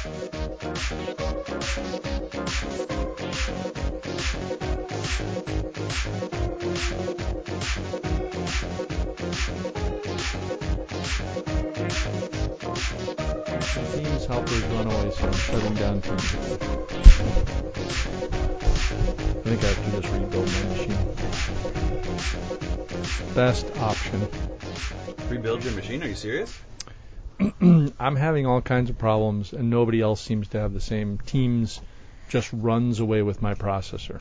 I think I have to just rebuild my machine. Best option. Rebuild your machine? Are you serious? I'm having all kinds of problems, and nobody else seems to have the same. Teams just runs away with my processor.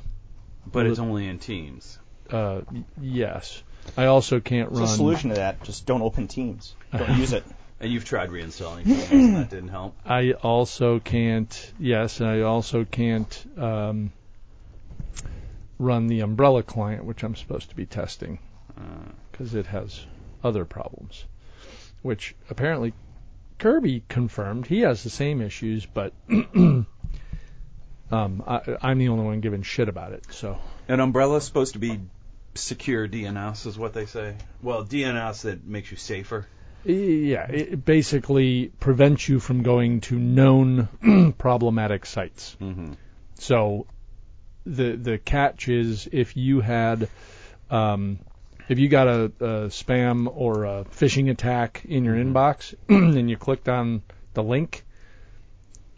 But Well, it's only in Teams. Uh, yes. I also can't What's run. the solution to that? Just don't open Teams. Don't use it. And you've tried reinstalling Teams, and that didn't help. I also can't. Yes, and I also can't um, run the Umbrella client, which I'm supposed to be testing Uh, because it has other problems, which apparently Kirby confirmed. He has the same issues, but um, I, I'm the only one giving shit about it. So An umbrella's supposed to be secure DNS, is what they say. Well, DNS that makes you safer. yeah, it basically prevents you from going to known problematic sites. Mm-hmm. So the the catch is if you had um, if you got a, a spam or a phishing attack in your inbox and you clicked on the link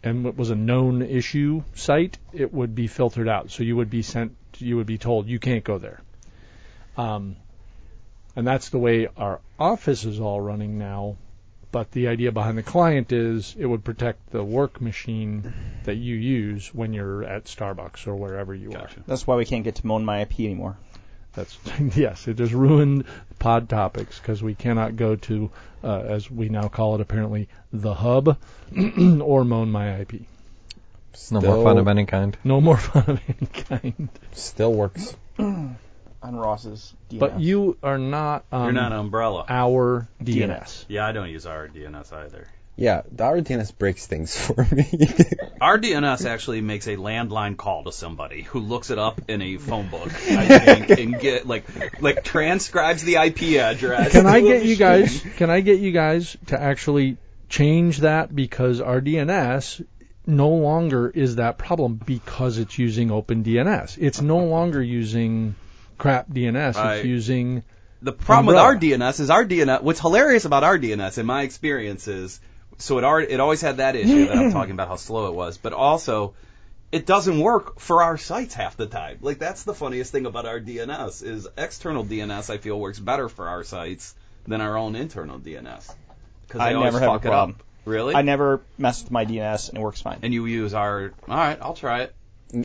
and it was a known issue site, it would be filtered out. So you would be sent you would be told you can't go there. Um, and that's the way our office is all running now. But the idea behind the client is it would protect the work machine that you use when you're at Starbucks or wherever you are. That's why we can't get to moan my IP anymore. That's yes, it just ruined pod topics because we cannot go to, uh, as we now call it apparently, the hub or moan my IP. No more fun of any kind. No more fun of any kind. Still works. On Ross's DNS. But you are not on You're not an umbrella. our DNS. DNS. Yeah, I don't use our DNS either. Yeah, the RDNS breaks things for me. Our DNS actually makes a landline call to somebody who looks it up in a phone book, I think, and get like like transcribes the IP address. Can I get you guys? Can I get you guys to actually change that because our DNS no longer is that problem because it's using OpenDNS. It's no longer using crap DNS. It's using The problem Umbrella. with our DNS is our DNS. What's hilarious about our DNS, in my experience, is so it already, it always had that issue that I'm talking about how slow it was, but also it doesn't work for our sites half the time. Like that's the funniest thing about our DNS is external DNS. I feel works better for our sites than our own internal DNS. Because I never have a fuck it problem. up. Really? I never mess with my DNS and it works fine. and you use our. All right, I'll try it.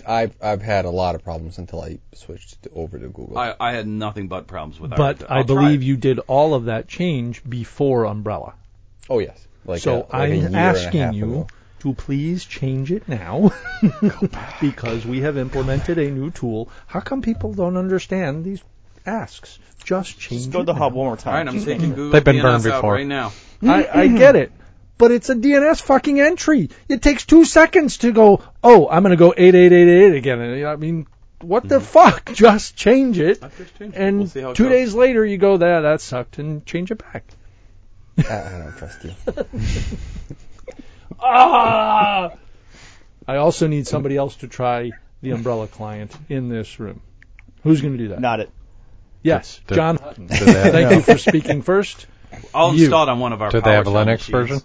I've I've had a lot of problems until I switched to, over to Google. I, I had nothing but problems with our. But I I'll believe you did all of that change before Umbrella. oh yes, like so a, like I'm asking you ago. to please change it now because we have implemented a new tool. How come people don't understand these asks? Just change Just go to it the hub one more time. All right, I'm taking Google They've been DNS burned out before. right now. I, I mm-hmm. get it. But it's a DNS fucking entry. It takes two seconds to go, oh, I'm going to go 8888 again. I mean, what the mm-hmm. fuck? Just change it. I've just changed it. And We'll see how it two goes. days later, you go, that, that sucked, and change it back. I, I don't trust you. Ah! I also need somebody else to try the umbrella client in this room. Who's going to do that? Not it. Yes, Do- John Hutton. do they have- Thank you for speaking first. I'll You. install it on one of our. Do they have a PowerShell Linux machines. version?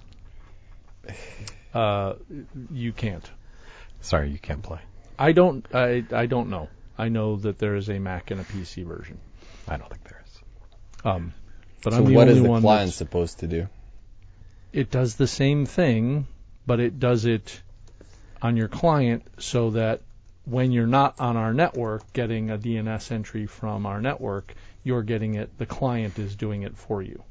Uh, you can't. Sorry, you can't play. I don't. I I don't know. I know that there is a Mac and a PC version. I don't think there is. Um, but so I'm the what only is the one. client supposed to do? It does the same thing, but it does it on your client so that when you're not on our network getting a DNS entry from our network, you're getting it. The client is doing it for you.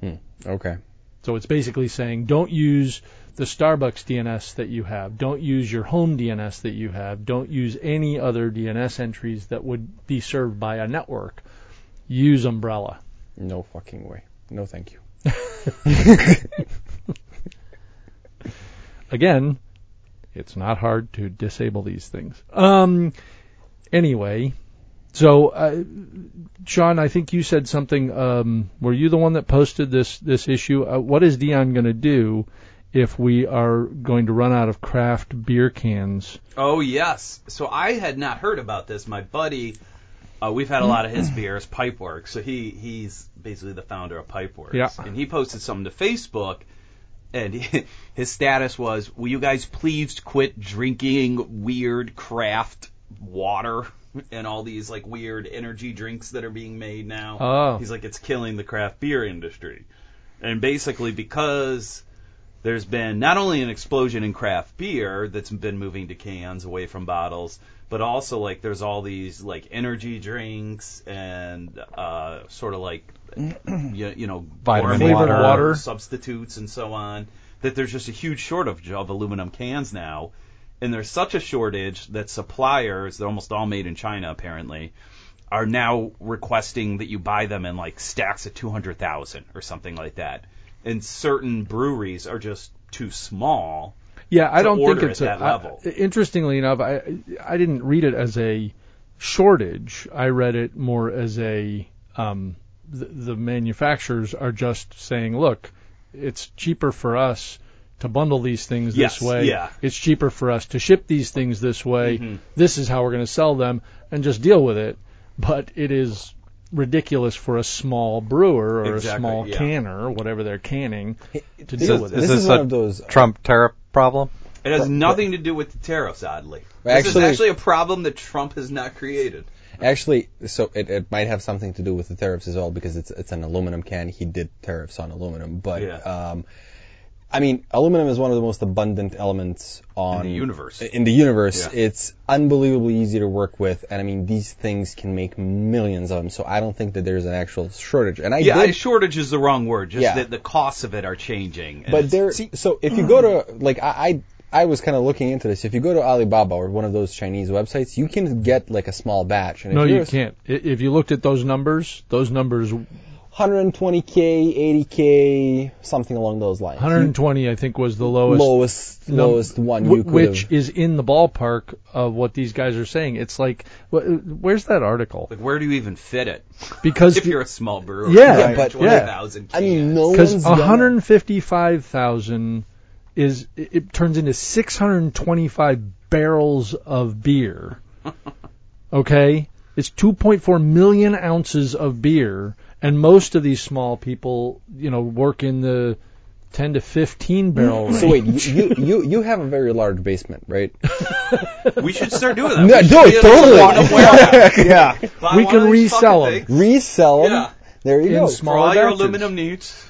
Hmm, okay. So it's basically saying don't use the Starbucks DNS that you have. Don't use your home DNS that you have. Don't use any other DNS entries that would be served by a network. Use Umbrella. No fucking way. No, thank you. Again, it's not hard to disable these things. Um, anyway, so uh, Sean, I think you said something. Um, were you the one that posted this this issue? Uh, what is Dion going to do if we are going to run out of craft beer cans. Oh yes. So I had not heard about this. My buddy, uh, we've had a lot of his beers, Pipeworks. So he he's basically the founder of Pipeworks. Yeah. And he posted something to Facebook, and he, his status was, "Will you guys please quit drinking weird craft water?" And all these like weird energy drinks that are being made now. Oh. He's like, it's killing the craft beer industry. And basically, because there's been not only an explosion in craft beer that's been moving to cans away from bottles, but also like there's all these like energy drinks and uh, sort of like you, you know Vitamin gourmet water. water. substitutes and so on. That there's just a huge shortage of aluminum cans now, and there's such a shortage that suppliers, they're almost all made in China apparently, are now requesting that you buy them in like stacks of 200,000 or something like that. And certain breweries are just too small. Yeah, I don't think it's at a. that level. I- interestingly enough, I I didn't read it as a shortage. I read it more as a um, the, the manufacturers are just saying, look, it's cheaper for us to bundle these things Yes, this way. yeah. It's cheaper for us to ship these things this way. Mhm. This is how we're going to sell them, and just deal with it. But it is ridiculous for a small brewer or Exactly, a small yeah. canner whatever they're canning to This deal is- with This it. is this one a of those. Trump tariff problem? It has nothing to do with the tariffs, oddly. This is Actually- actually a problem that Trump has not created. Actually, so it, it might have something to do with the tariffs as well because it's it's an aluminum can. He did tariffs on aluminum, but Yeah. um, I mean, aluminum is one of the most abundant elements on In the universe. In the universe, Yeah. it's unbelievably easy to work with, and I mean, these things can make millions of them. So I don't think that there's an actual shortage. And I yeah, did, I- shortage is the wrong word. Just Yeah. that the costs of it are changing. But it's- there, so if you go to like I, I I was kind of looking into this. If you go to Alibaba or one of those Chinese websites, you can get like a small batch. And No, you're you can't. If you looked at those numbers, those numbers, 120k, 80k, something along those lines. 120, I think, was the lowest. lowest num- lowest one wh- you could which is in the ballpark of what these guys are saying. It's like, wh- where's that article? like, where do you even fit it? Because if you're a small brewer, Yeah, Yeah, but- twenty thousand. I mean, no because 155,000 is it, it turns into 625 barrels of beer. Okay, it's 2.4 million ounces of beer, and most of these small people, you know, work in the 10 to 15 barrel range. So wait, you, you you you have a very large basement, right? we should start doing that. No, We should do it, totally. yeah. Buy We can of these resell them. things. Resell 'em. Yeah. There you In go. small For all your aluminum needs.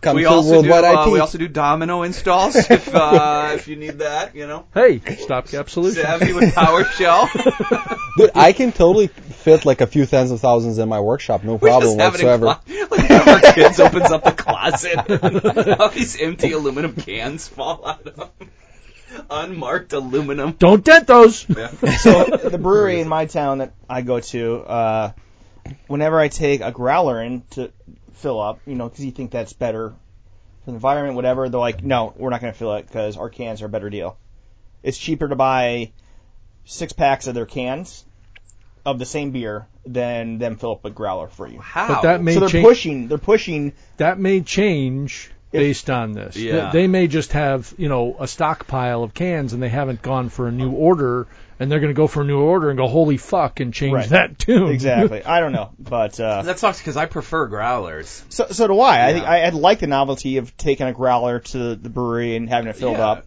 Come we to also do Worldwide uh, we also do domino installs if uh, if you need that, you know. Hey, stopgap solution. Savvy with PowerShell. Dude, I can totally fit like a few tens of thousands in my workshop, no We problem just have it in whatsoever. clo- like one of our kids opens up the closet all these empty aluminum cans fall out of them. Unmarked aluminum. Don't dent those. Yeah. So the brewery in my town that I go to, uh, whenever I take a growler in to fill up, you know, because you think that's better for the environment, whatever, they're like, no, we're not going to fill it because our cans are a better deal. It's cheaper to buy six packs of their cans of the same beer than them fill up a growler for you. How? But that may So they're change. pushing, they're pushing. That may change based on this. Yeah. They may just have, you know, a stockpile of cans and they haven't gone for a new order and they're going to go for a new order and go, holy fuck, and change Right. that tune. Exactly. I don't know, but uh, that sucks because I prefer growlers. so so do I. I think Yeah. I, I'd like the novelty of taking a growler to the brewery and having it filled Yeah. up,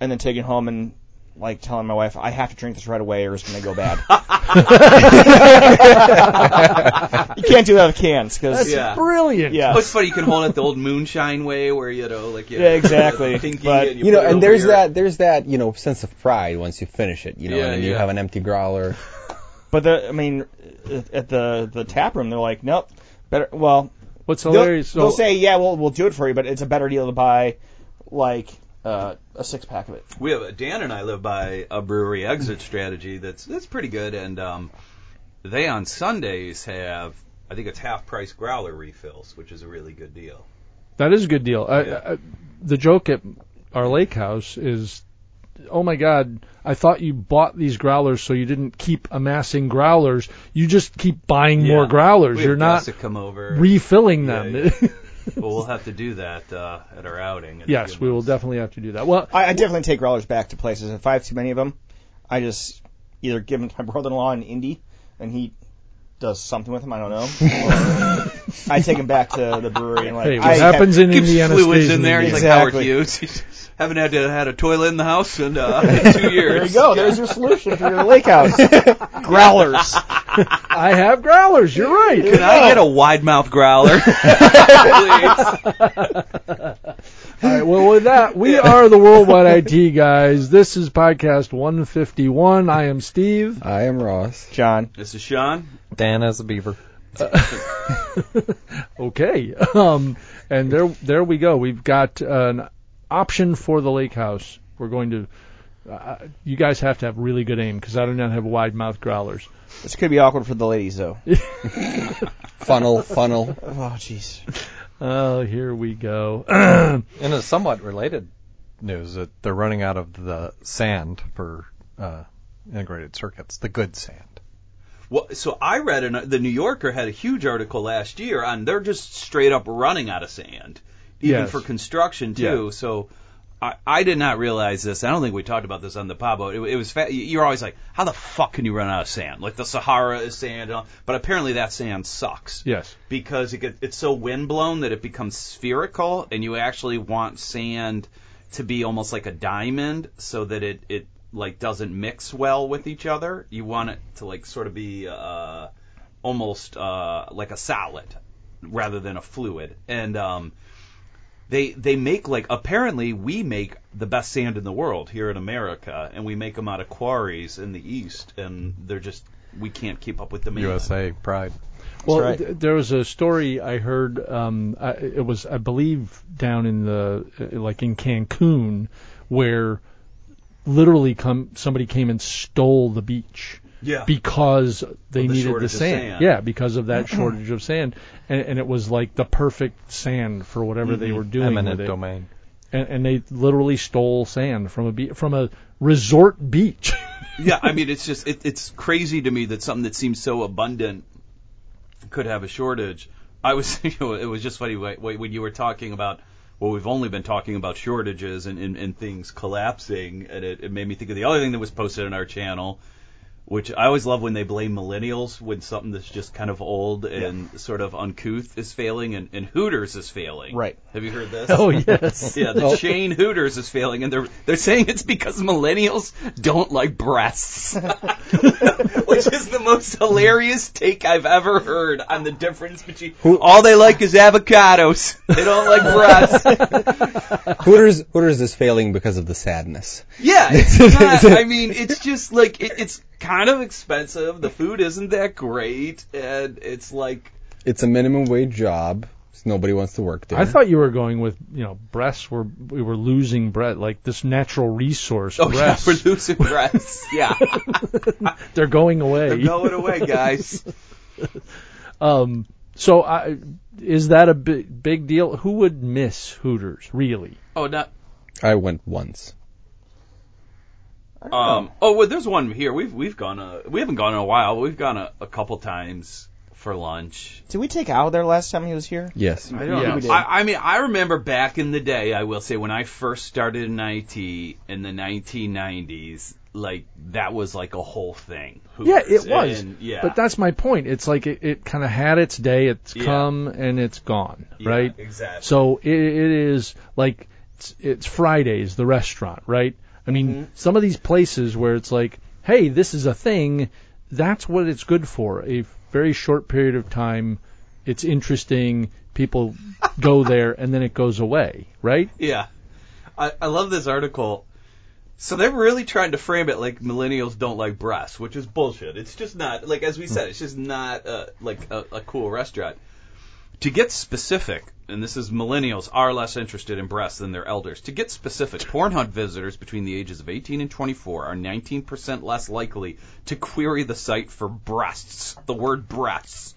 and then taking it home and like telling my wife I have to drink this right away or it's going to go bad. you can't do that with cans because That's Yeah. brilliant. Yeah. It's funny. You can hold it the old moonshine way, where you know, like you Yeah, exactly. But, and You know, and there's your- that there's that you know sense of pride once you finish it, you know, Yeah, and then you have an empty growler. But the I mean, at the the tap room they're like, nope, better. Well, What's they'll, hilarious? they'll say, yeah, we'll we'll do it for you, but it's a better deal to buy like uh, a six pack of it. We have Dan and I live by a brewery exit strategy that's that's pretty good, and um, they on Sundays have I think it's half price growler refills, which is a really good deal. That is a good deal. Yeah. I, the joke at our lake house is, oh my god, I thought you bought these growlers so you didn't keep amassing growlers. You just keep buying more growlers. We You're not guests that come over. refilling Yeah, them. yeah. well, we'll have to do that uh, at our outing. in yes, few we will definitely have to do that. Well, I, I definitely take growlers back to places. If I have too many of them, I just either give them to my brother-in-law in Indy, and he does something with them. I don't know. Or I take them back to the brewery and like hey, what I happens in Indiana fluids stays in there. He's Indiana. like Howard Exactly. Hughes. Haven't had to had a toilet in the house in uh, two years. There you go. There's your solution for your lake house. Growlers. I have growlers. You're right. Can I get a wide mouth growler? All right. Well, with that, we are the Worldwide IT guys. This is podcast 151. I am Steve. I am Ross. John. This is Sean. Dan as a beaver. Okay. Um, and there, there we go. We've got an option for the lake house. We're going to. Uh, you guys have to have really good aim because I do not have wide mouth growlers. This could be awkward for the ladies though. Funnel, funnel. Oh jeez. Oh, here we go. In a somewhat related news, that they're running out of the sand for uh, integrated circuits, the good sand. Well, so I read an, the New Yorker had a huge article last year on they're just straight up running out of sand, even Yes. for construction too. Yeah. So I, I did not realize this. I don't think we talked about this on the pod, but it, it was fa- you're always like, how the fuck can you run out of sand? Like the Sahara is sand, and all, but apparently that sand sucks yes. because it get, it's so wind blown that it becomes spherical, and you actually want sand to be almost like a diamond, so that it it like doesn't mix well with each other. You want it to like sort of be uh, almost uh, like a solid rather than a fluid, and um, they they make like apparently we make the best sand in the world here in America, and we make them out of quarries in the east, and they're just we can't keep up with the USA pride. Well, right. th- there was a story I heard. Um, I, it was, I believe, down in the uh, like in Cancun, where literally come somebody came and stole the beach Yeah. because they the needed the sand. sand. Yeah, because of that shortage of sand, and, and it was like the perfect sand for whatever they Mhm. were doing Eminent with it. domain. And, and they literally stole sand from a be- from a resort beach. yeah, I mean, it's just it, it's crazy to me that something that seems so abundant could have a shortage. I was, you know, it was just funny wh- wh- when you were talking about. Well, we've only been talking about shortages and, and, and things collapsing, and it, it made me think of the other thing that was posted on our channel, which I always love when they blame millennials when something that's just kind of old and sort of uncouth is failing, and, and Hooters is failing. Right. Have you heard this? oh yes. Yeah, the Oh. chain Hooters is failing, and they're they're saying it's because millennials don't like breasts, which is the most hilarious take I've ever heard on the difference between all they like is avocados. They don't like breasts. Hooters, Hooters is failing because of the sadness. Yeah, it's not. I mean, it's just like it, it's kind of expensive. The food isn't that great, and it's like It's a minimum wage job. so Nobody wants to work there. I thought you were going with you know breasts were we were losing breast like this natural resource. oh breasts, yeah, producing breasts. Yeah, they're going away. they're going away, guys. Um, so I, is that a big, big deal? Who would miss Hooters, really? Oh, not I went once. Um, oh, well, there's one here. We've we've gone. Uh, we haven't gone in a while. But we've gone a, a couple times for lunch. Did we take Al there last time he was here? Yes. I don't Yeah. know. I, I mean, I remember back in the day. I will say when I first started in IT in the 1990s, like that was like a whole thing. Yeah, it Hooters. was. And, yeah, But that's my point. It's like it, it kind of had its day. It's Yeah. come and it's gone, Yeah, right? Exactly. So it, it is like it's, it's Fridays, the restaurant, right? I mean, Mm-hmm. some of these places where it's like, hey, this is a thing. That's what it's good for. A very short period of time. It's interesting. People go there and then it goes away, right? Yeah. I, I love this article. So they're really trying to frame it like millennials don't like breasts, which is bullshit. It's just not like as we said, it's just not uh, like a, a cool restaurant. To get specific, and this is millennials are less interested in breasts than their elders. To get specific, Pornhub visitors between the ages of 18 and 24 are 19% less likely to query the site for breasts, the word breasts,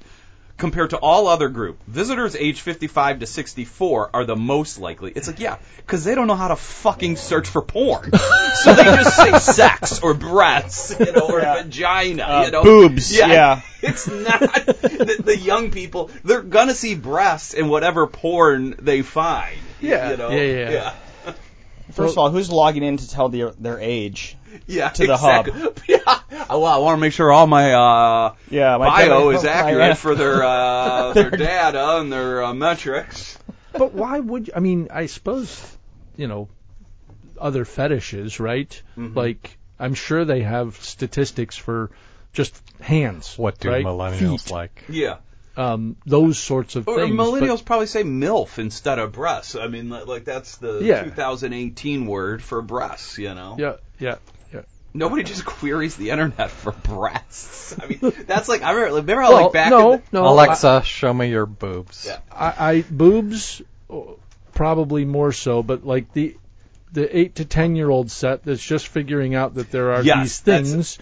compared to all other group. Visitors age 55 to 64 are the most likely. It's like, yeah, because they don't know how to fucking search for porn. so they just say sex or breasts, you know, or vagina, you know. Uh, boobs, Yeah. yeah. It's not the, the young people. They're gonna see breasts in whatever porn they find. Yeah. You know? Yeah, yeah, yeah. Yeah. First of all, who's logging in to tell their their age? Yeah, To the hub. exactly. Yeah. Well, I want to make sure all my uh, Yeah, my bio my- is my- accurate yeah. for their uh, their data and their uh, metrics. But why would you? I mean, I suppose you know other fetishes, right? Mm-hmm. Like I'm sure they have statistics for just hands. What do right? millennials Feet, like? Yeah. Um, those sorts of Or things. but- millennials probably say MILF instead of breasts. I mean, like, like that's the Yeah. 2018 word for breasts, you know? yeah, yeah, yeah. Nobody just queries the internet for breasts. I mean, that's like, I remember, remember how, Well, like back no, in the, no. Alexa, show me your boobs. Yeah. I, I boobs oh, probably more so, but like the the eight to ten year old set that's just figuring out that there are Yes, these that's- things.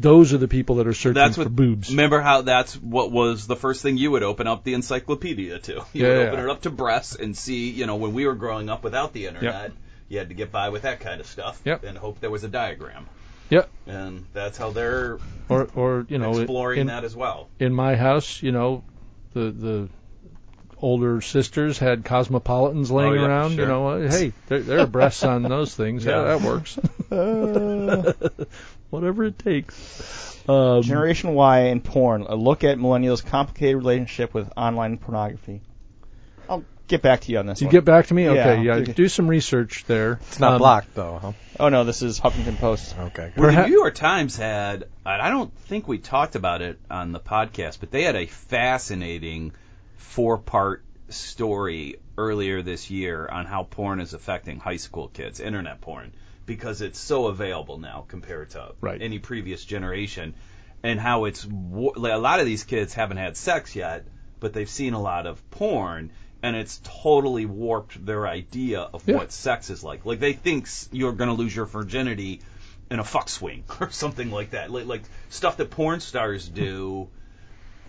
Those are the people that are searching That's for what boobs. Remember how that's what was the first thing you would open up the encyclopedia to. You Yeah, would yeah. open it up to breasts and see, you know, when we were growing up without the internet, you had to get by with that kind of stuff Yep. and hope there was a diagram. Yep. And that's how they're Or or you know exploring in, that as well. in my house, you know, the the older sisters had cosmopolitans laying Oh, yeah, around. sure. You know, hey, there, there are breasts on those things. Yeah, Yeah. that works. Whatever it takes. Um, Generation Y and porn. A look at millennials' complicated relationship with online pornography. I'll get back to you on this you one. get back to me? Okay, Yeah. yeah. Do some research there. It's not Um, blocked though, huh? oh no, this is Huffington Post. Okay. Well, the New York Times had, I don't think we talked about it on the podcast, but they had a fascinating four part story earlier this year on how porn is affecting high school kids, internet porn, because it's so available now compared to Right. any previous generation, and how it's like, a lot of these kids haven't had sex yet, but they've seen a lot of porn. And it's totally warped their idea of Yeah. what sex is like. Like they think you're going to lose your virginity in a fuck swing or something like that. Like, like stuff that porn stars do,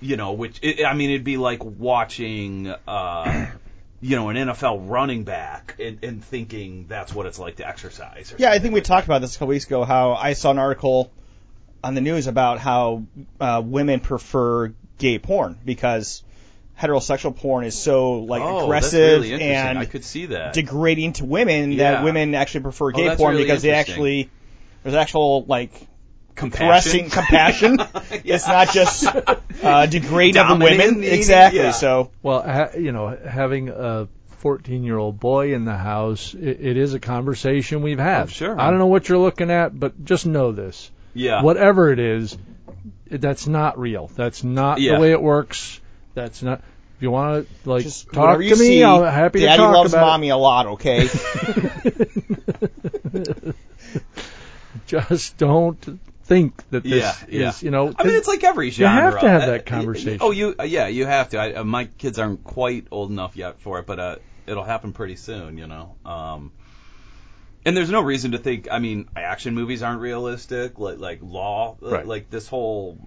you know, which it, I mean, it'd be like watching, uh, you know, an NFL running back and, and thinking that's what it's like to exercise. Yeah, I think we talked about this a couple weeks ago. How I saw an article on the news about how uh, women prefer gay porn because heterosexual porn is so like oh, aggressive really and I could see that. degrading to women Yeah. that women actually prefer gay that's porn really because they actually there's actual like Compassion. caressing compassion. It's not just uh, degrading of women. needing, Exactly. yeah. So Well, ha- you know, having a 14 year old boy in the house, it, it is a conversation we've had. Oh, sure. I don't know what you're looking at, but just know this. yeah. Whatever it is, that's not real. That's not Yeah. the way it works. That's not. If you want to like just talk to me, see, I'm happy Daddy to talk loves about mommy a lot. Okay. Just don't think that this Yeah, yeah. is, you know. I mean, it's like every genre. You have to have Uh, that conversation. Oh, you, uh, yeah, you have to. I, uh, my kids aren't quite old enough yet for it, but uh, it'll happen pretty soon, you know. Um, and there's no reason to think. I mean, action movies aren't realistic. Like, like law, uh, Right. like this whole,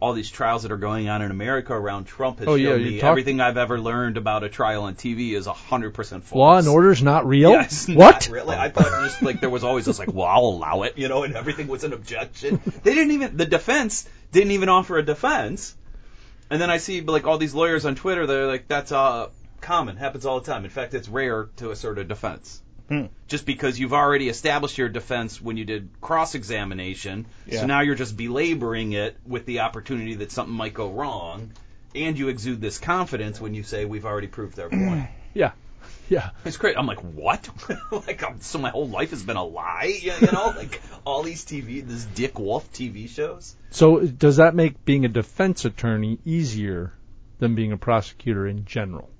all these trials that are going on in America around Trump has Oh, shown you me talk- everything I've ever learned about a trial on TV is hundred percent false. Law and Order's not real. Yeah, what? Not really. I thought just like there was always this like, well, I'll allow it, you know, and everything was an objection. They didn't even the defense didn't even offer a defense. And then I see like all these lawyers on Twitter, they're like, that's uh common, happens all the time. In fact, it's rare to assert a defense. Hmm. Just because you've already established your defense when you did cross examination, Yeah. so now you're just belaboring it with the opportunity that something might go wrong, and you exude this confidence when you say we've already proved our point. Yeah. Yeah. It's great. I'm like, what? like, um, so my whole life has been a lie, you you know? like all these TV, this Dick Wolf TV shows. So does that make being a defense attorney easier than being a prosecutor in general?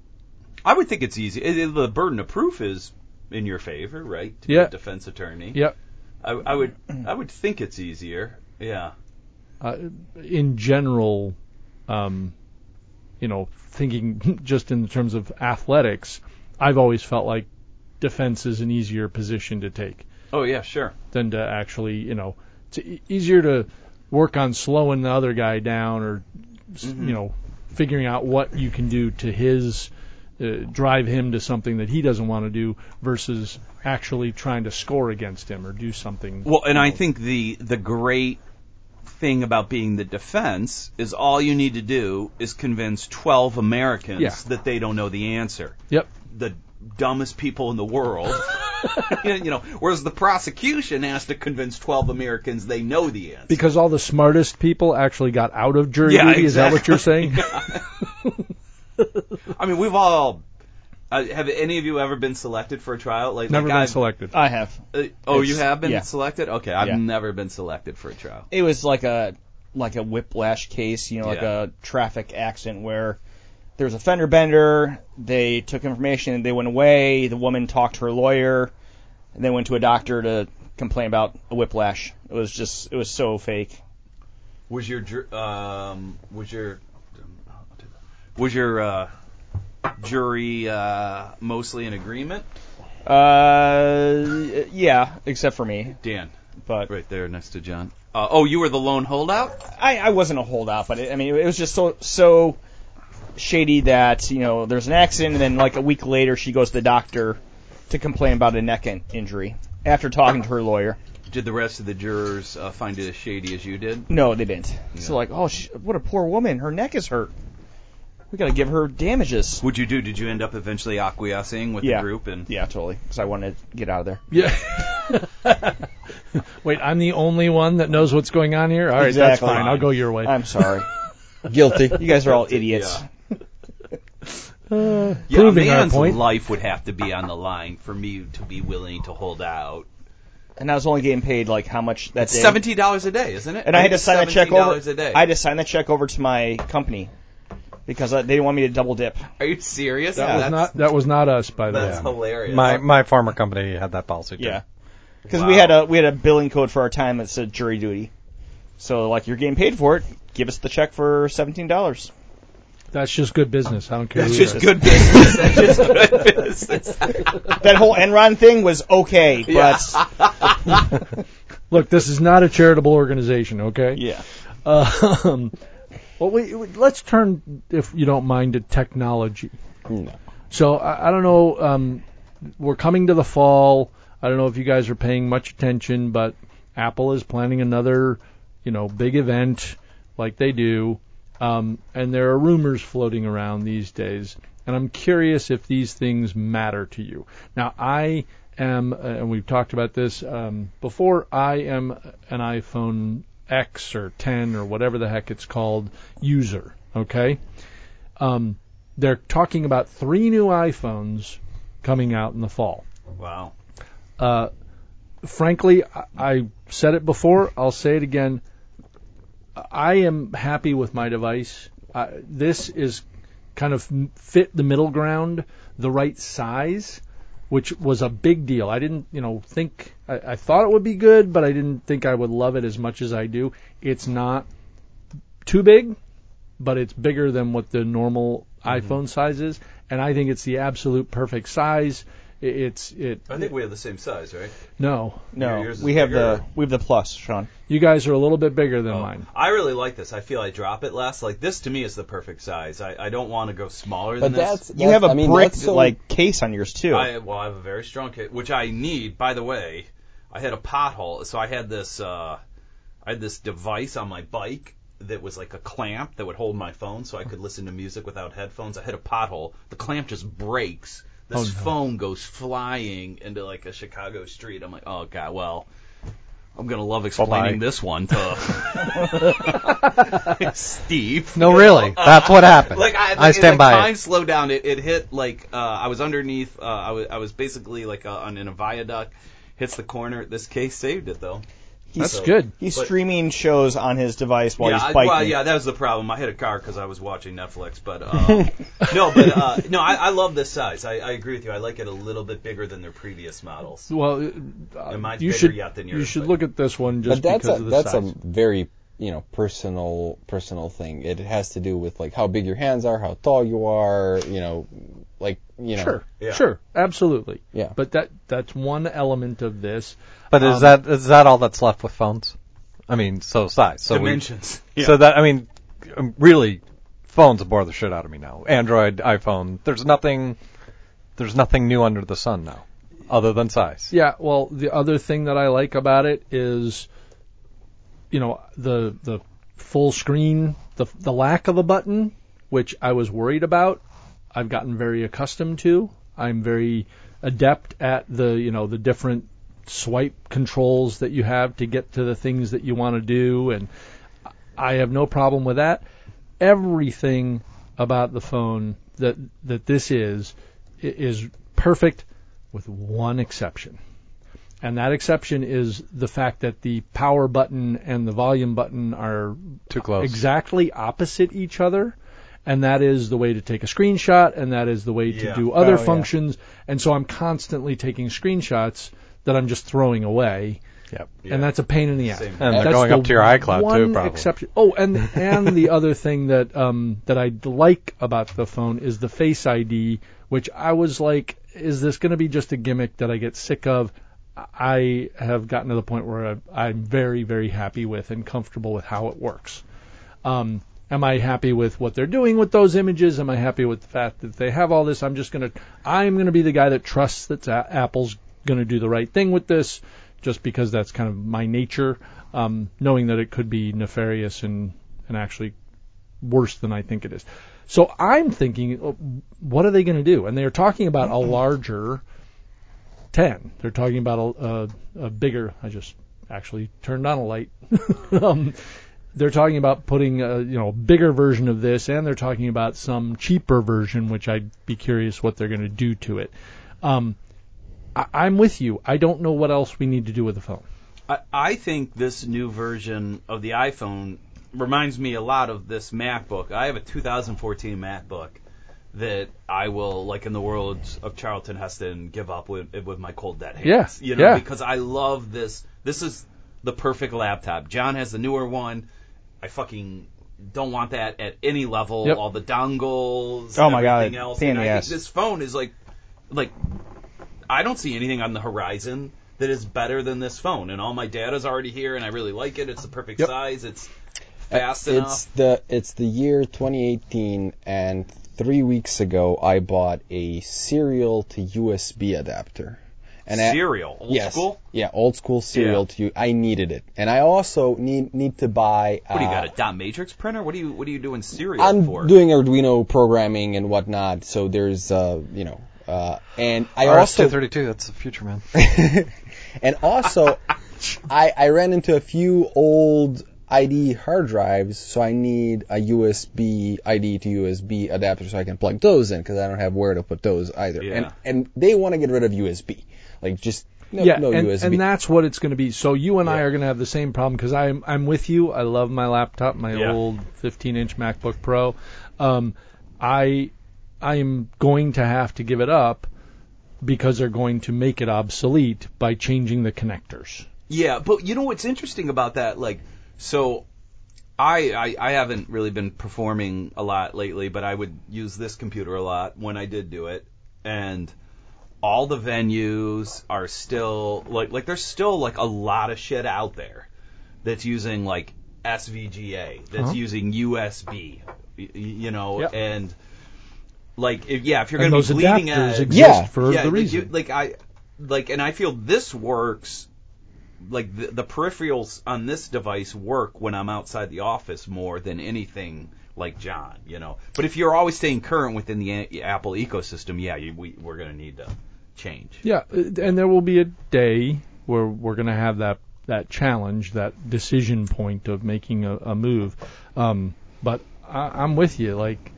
I would think it's easy. It- it- the burden of proof is in your favor, right? To be Yeah. a defense attorney. Yep. I, I would, I would think it's easier. Yeah. Uh, in general, um, you know, thinking just in terms of athletics, I've always felt like defense is an easier position to take Oh yeah, sure. than to actually, you know, it's easier to work on slowing the other guy down or, s Mhm. you know, figuring out what you can do to his uh, drive him to something that he doesn't want to do versus actually trying to score against him or do something. Well, and I think the the great thing about being the defense is all you need to do is convince 12 Americans Yeah. that they don't know the answer. Yep. The dumbest people in the world. you know, whereas the prosecution has to convince 12 Americans they know the answer. Because all the smartest people actually got out of jury Yeah, duty. Is that what you're saying? I mean, we've all. Uh, have any of you ever been selected for a trial? Like, Never like been I've- selected. I have. Uh, oh, It's- you have been yeah. selected? Okay, I've Yeah. never been selected for a trial. It was like a like a whiplash case, you know, like Yeah. a traffic accident where there was a fender bender. They took information, they went away. The woman talked to her lawyer, and then went to a doctor to complain about a whiplash. It was just, it was so fake. Was your jur- um was your was your uh, jury uh, mostly in agreement? Uh, yeah, except for me, Dan, but right there next to John. Uh, oh, you were the lone holdout. I, I wasn't a holdout, but it, I mean, it was just so so shady that you know there's an accident, and then like a week later, she goes to the doctor to complain about a neck in- injury after talking to her lawyer. Did the rest of the jurors uh, find it as shady as you did? No, they didn't. So like, oh, she, what a poor woman. Her neck is hurt. We got to give her damages. What'd you do? Did you end up eventually acquiescing with Yeah. the group? And Yeah, totally. Because I wanted to get out of there. Yeah. Wait, I'm the only one that knows what's going on here. All right, that's fine. I'll go your way. I'm sorry. Guilty. you guys are all idiots. Uh, yeah, a proving our man's point. life would have to be on the line for me to be willing to hold out. And I was only getting paid like how much that It's day. seventeen dollars a day, isn't it? and I had to sign that check over. a day. I had to sign that check over to my company because uh, they didn't want me to double dip. Are you serious? That Yeah, was not that was not us, by the way. that's way. hilarious. My my former company had that policy too. Yeah. Because Wow. we had a we had a billing code for our time that said jury duty. So like you're getting paid for it, give us the check for seventeen dollars. That's just good business. I don't care. That's who just it is. good business. That's just good business. That whole Enron thing was okay, but Look, this is not a charitable organization, okay? yeah. Um, well, we, let's turn, if you don't mind, to technology. No. So I, I don't know. Um, we're coming to the fall. I don't know if you guys are paying much attention, but Apple is planning another, you know, big event like they do, um, and there are rumors floating around these days. And I'm curious if these things matter to you. Now I am, uh, and we've talked about this um, before. I am an iPhone X or 10 or whatever the heck it's called user. Okay. Um, they're talking about three new iPhones coming out in the fall. Wow. Uh, frankly, I, I said it before. I'll say it again. I am happy with my device. Uh, this is kind of fit the middle ground, the right size, which was a big deal. I didn't, you know, think I, I thought it would be good, but I didn't think I would love it as much as I do. It's not too big, but it's bigger than what the normal mm-hmm. iPhone size is, and I think it's the absolute perfect size. It, it's it. I think we have the same size, right? No, No, Yours is we have bigger. the we have the plus, Sean. you guys are a little bit bigger than Oh, mine. I really like this. I feel I drop it less. Like this to me is the perfect size. I, I don't want to go smaller than that's, this. You have a I mean, brick that's so, like case on yours too. I well, I have a very strong kit, which I need. By the way, I had a pothole, so I had this uh, I had this device on my bike that was like a clamp that would hold my phone, so I could listen to music without headphones. I hit a pothole. The clamp just breaks. This Oh, no. phone goes flying into like a Chicago street. I'm like, oh god, well. I'm gonna love explaining Bye-bye. this one to Steve. No, really, that's what happened. Like I, I stand like, by time it. slowed down. It, it hit like uh, I was underneath. Uh, I was I was basically like uh, on in a viaduct. Hits the corner. This case saved it though. That's So- good. He's but- streaming shows on his device while yeah, he's biking. well, yeah, that was the problem. I hit a car because I was watching Netflix, but um, no, but uh, no, I, I love this size. I, I agree with you. I like it a little bit bigger than their previous models. Well, uh, And mine's you bigger should yet than you should but- look at this one just but that's because a of the that's size. a very you know personal personal thing. It has to do with like how big your hands are, how tall you are, you know, like you know. Sure, Yeah. sure, absolutely. Yeah. But that that's one element of this. But Um, is that is that all that's left with phones? I mean, so size. So we, Dimensions. So that I mean, um, really, phones bore the shit out of me now. Android, iPhone. There's nothing. There's nothing new under the sun now, other than size. Yeah, well, the other thing that I like about it is, you know, the the full screen, the the lack of a button, which I was worried about. I've gotten very accustomed to. I'm very adept at the you know the different swipe controls that you have to get to the things that you want to do, and I have no problem with that. Everything about the phone that that this is is perfect with one exception. And that exception is the fact that the power button and the volume button are Too close. exactly opposite each other. And that is the way to take a screenshot, and that is the way to Yeah. do other Oh, yeah. functions. And so I'm constantly taking screenshots that I'm just throwing away, Yep. and that's a pain in the ass. Same. And they're That's going the up to your iCloud one too, probably. Exception. Oh, and and the other thing that um that I like about the phone is the Face ID, which I was like, is this going to be just a gimmick that I get sick of? I have gotten to the point where I, I'm very very happy with and comfortable with how it works. Um, am I happy with what they're doing with those images? Am I happy with the fact that they have all this? I'm just gonna I'm gonna be the guy that trusts that Apple's gonna do the right thing with this, just because that's kind of my nature. Um, knowing that it could be nefarious and and actually worse than I think it is. So I'm thinking, uh, what are they going to do? And they're talking about a larger 10. They're talking about a, a, a bigger. I just actually turned on a light. um, they're talking about putting a you know bigger version of this, and they're talking about some cheaper version, which I'd be curious what they're going to do to it. Um, I, I'm with you. I don't know what else we need to do with the phone. I, I think this new version of the iPhone reminds me a lot of this MacBook. I have a 2014 MacBook that I will, like in the world of Charlton Heston, give up with with my cold dead hands. Yeah, you know, yeah. because I love this. This is the perfect laptop. John has the newer one. I fucking don't want that at any level. Yep. All the dongles. Oh my God, else. pain And I think this phone is like, like I don't see anything on the horizon that is better than this phone. And all my data's already here, and I really like it. It's the perfect Yep. size. It's uh, fast it's enough. the it's the year 2018, and three weeks ago I bought a serial to USB adapter. And I- Serial, old yes, school. yeah, old school serial Yeah. to you. I needed it, and I also need need to buy. What do you uh, got? A dot matrix printer? What do you What are you doing serial for? I'm doing Arduino programming and whatnot, so there's uh, you know, uh, and I also RS-232, that's the future, man. and also, I, I ran into a few old IDE hard drives, so I need a USB IDE to USB adapter so I can plug those in because I don't have where to put those either. Yeah. And and they want to get rid of USB, like just no, yeah, no and, USB. and that's what it's going to be. So you and I are going to have the same problem because I'm I'm with you. I love my laptop, my Yeah. old 15-inch MacBook Pro. Um, I I'm going to have to give it up because they're going to make it obsolete by changing the connectors. Yeah, but you know what's interesting about that? Like, so I, I I haven't really been performing a lot lately, but I would use this computer a lot when I did do it, and all the venues are still like like there's still like a lot of shit out there that's using like SVGA, that's Uh-huh. using USB, y- y- you know, Yep. and like if, yeah, if you're going to be bleeding edge, exist Yeah. for yeah, the reason. you- like I, like, and I feel this works. Like the, the peripherals on this device work when I'm outside the office more than anything like John, you know. But if you're always staying current within the A- Apple ecosystem, yeah, you, we, we're going to need to change. Yeah, uh, and there will be a day where we're going to have that that challenge, that decision point of making a, a move. Um, but I, I'm with you. Like,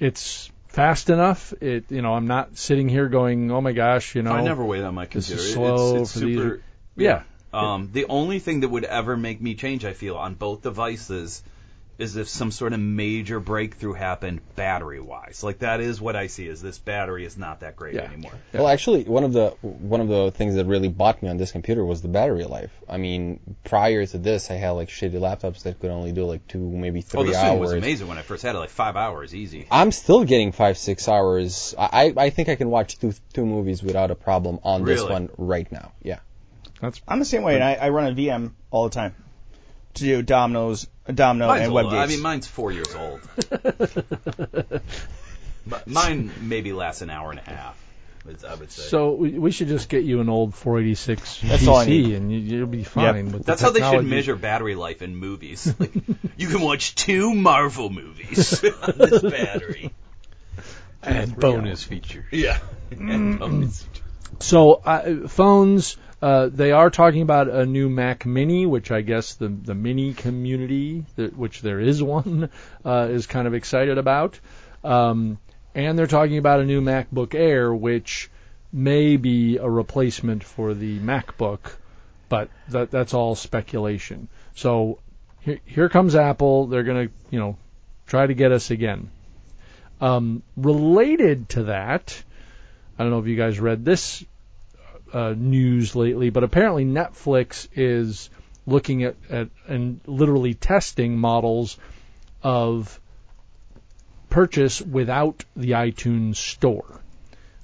it's fast enough. It, you know, I'm not sitting here going, oh my gosh, you know. I never wait on my this computer. is slow it's, it's for these- super. Yeah. Um, the only thing that would ever make me change, I feel, on both devices is if some sort of major breakthrough happened battery wise. Like that is what I see is this battery is not that great Yeah. anymore. Well, actually, one of the one of the things that really bought me on this computer was the battery life. I mean, prior to this, I had like shitty laptops that could only do like two, maybe oh, three Oh, this hours. thing was amazing when I first had it, like five hours, easy. I'm still getting five, six hours. I, I I think I can watch two two movies without a problem on this one right now. Yeah. That's I'm the same way, and I, I run a VM all the time to do dominoes, Domino Mine's and old. WebGates. I mean, mine's four years old. but mine maybe lasts an hour and a half. I would say. So we, we should just get you an old 486 That's PC, all I need. and you, you'll be fine with the That's how they should measure battery life in movies. Like, you can watch two Marvel movies on this battery. And bonus feature. Yeah. Mm. And bonus. So uh, phones, uh, they are talking about a new Mac Mini, which I guess the the Mini community, that, which there is one, uh, is kind of excited about. Um, and they're talking about a new MacBook Air, which may be a replacement for the MacBook, but that that's all speculation. So here, here comes Apple. They're going to, you know, try to get us again. Um, related to that, I don't know if you guys read this uh, news lately, but apparently Netflix is looking at, at and literally testing models of purchase without the iTunes store.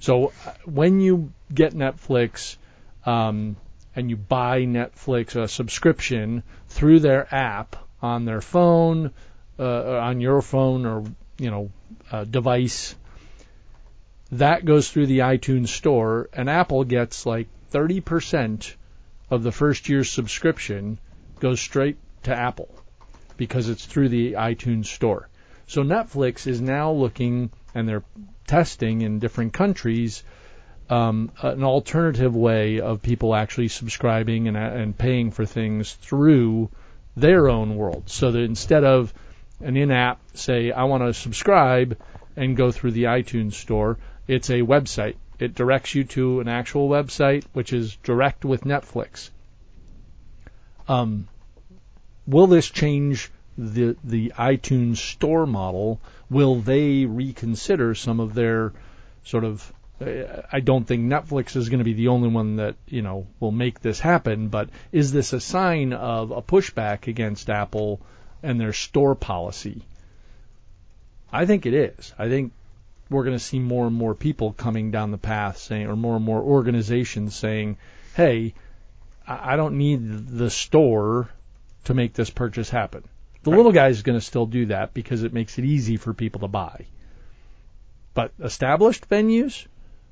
So uh, when you get Netflix um, and you buy Netflix a subscription through their app on their phone, uh, on your phone or you know uh, device, that goes through the iTunes store, and Apple gets like 30% of the first year's subscription goes straight to Apple because it's through the iTunes store. So Netflix is now looking, and they're testing in different countries um, an alternative way of people actually subscribing and, and paying for things through their own world. So that instead of an in-app, say I want to subscribe and go through the iTunes store, it's a website. It directs you to an actual website, which is direct with Netflix. Um, will this change the the iTunes store model? Will they reconsider some of their sort of? uh, I don't think Netflix is going to be the only one that you know will make this happen. But is this a sign of a pushback against Apple and their store policy? I think it is. I think we're going to see more and more people coming down the path saying, or more and more organizations saying, "Hey, I I don't need the store to make this purchase happen." The little guy is going to still do that because it makes it easy for people to buy. But established venues,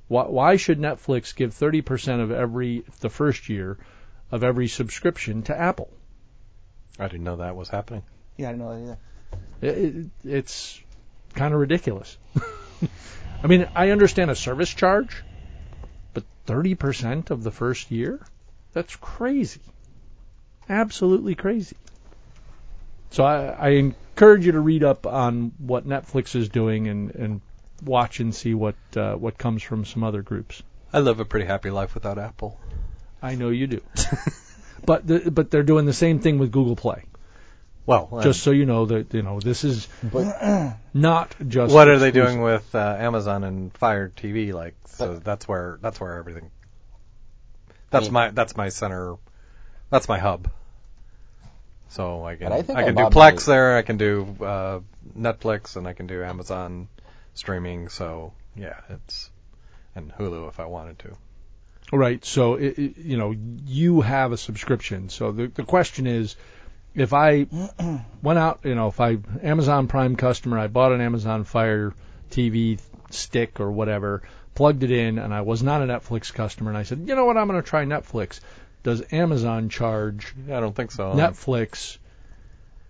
why, why should Netflix give 30% of every the first year of every subscription to Apple? I didn't know that was happening. yeah, I didn't know that either. It, it, it's kind of ridiculous. I mean, I understand a service charge, but 30% of the first year? That's crazy. Absolutely crazy. So I, I encourage you to read up on what Netflix is doing and, and watch and see what uh, what comes from some other groups. I live a pretty happy life without Apple. I know you do. but the, but they're doing the same thing with Google Play. Well, Just so you know that you know this is But not just what are they exclusive. doing with uh, Amazon and Fire TV? Like, so that's where that's where everything. That's mean- my that's my center. That's my hub. So I can I I I can do Plex my- there. I can do uh, Netflix and I can do Amazon streaming. So yeah, it's and Hulu if I wanted to. Right. So, it, it, you know, you have a subscription. So the, the question is, if I went out, you know, if I Amazon Prime customer, I bought an Amazon Fire TV stick or whatever, plugged it in, and I was not a Netflix customer, and I said, you know what, I'm going to try Netflix. Does Amazon charge I don't think so. Netflix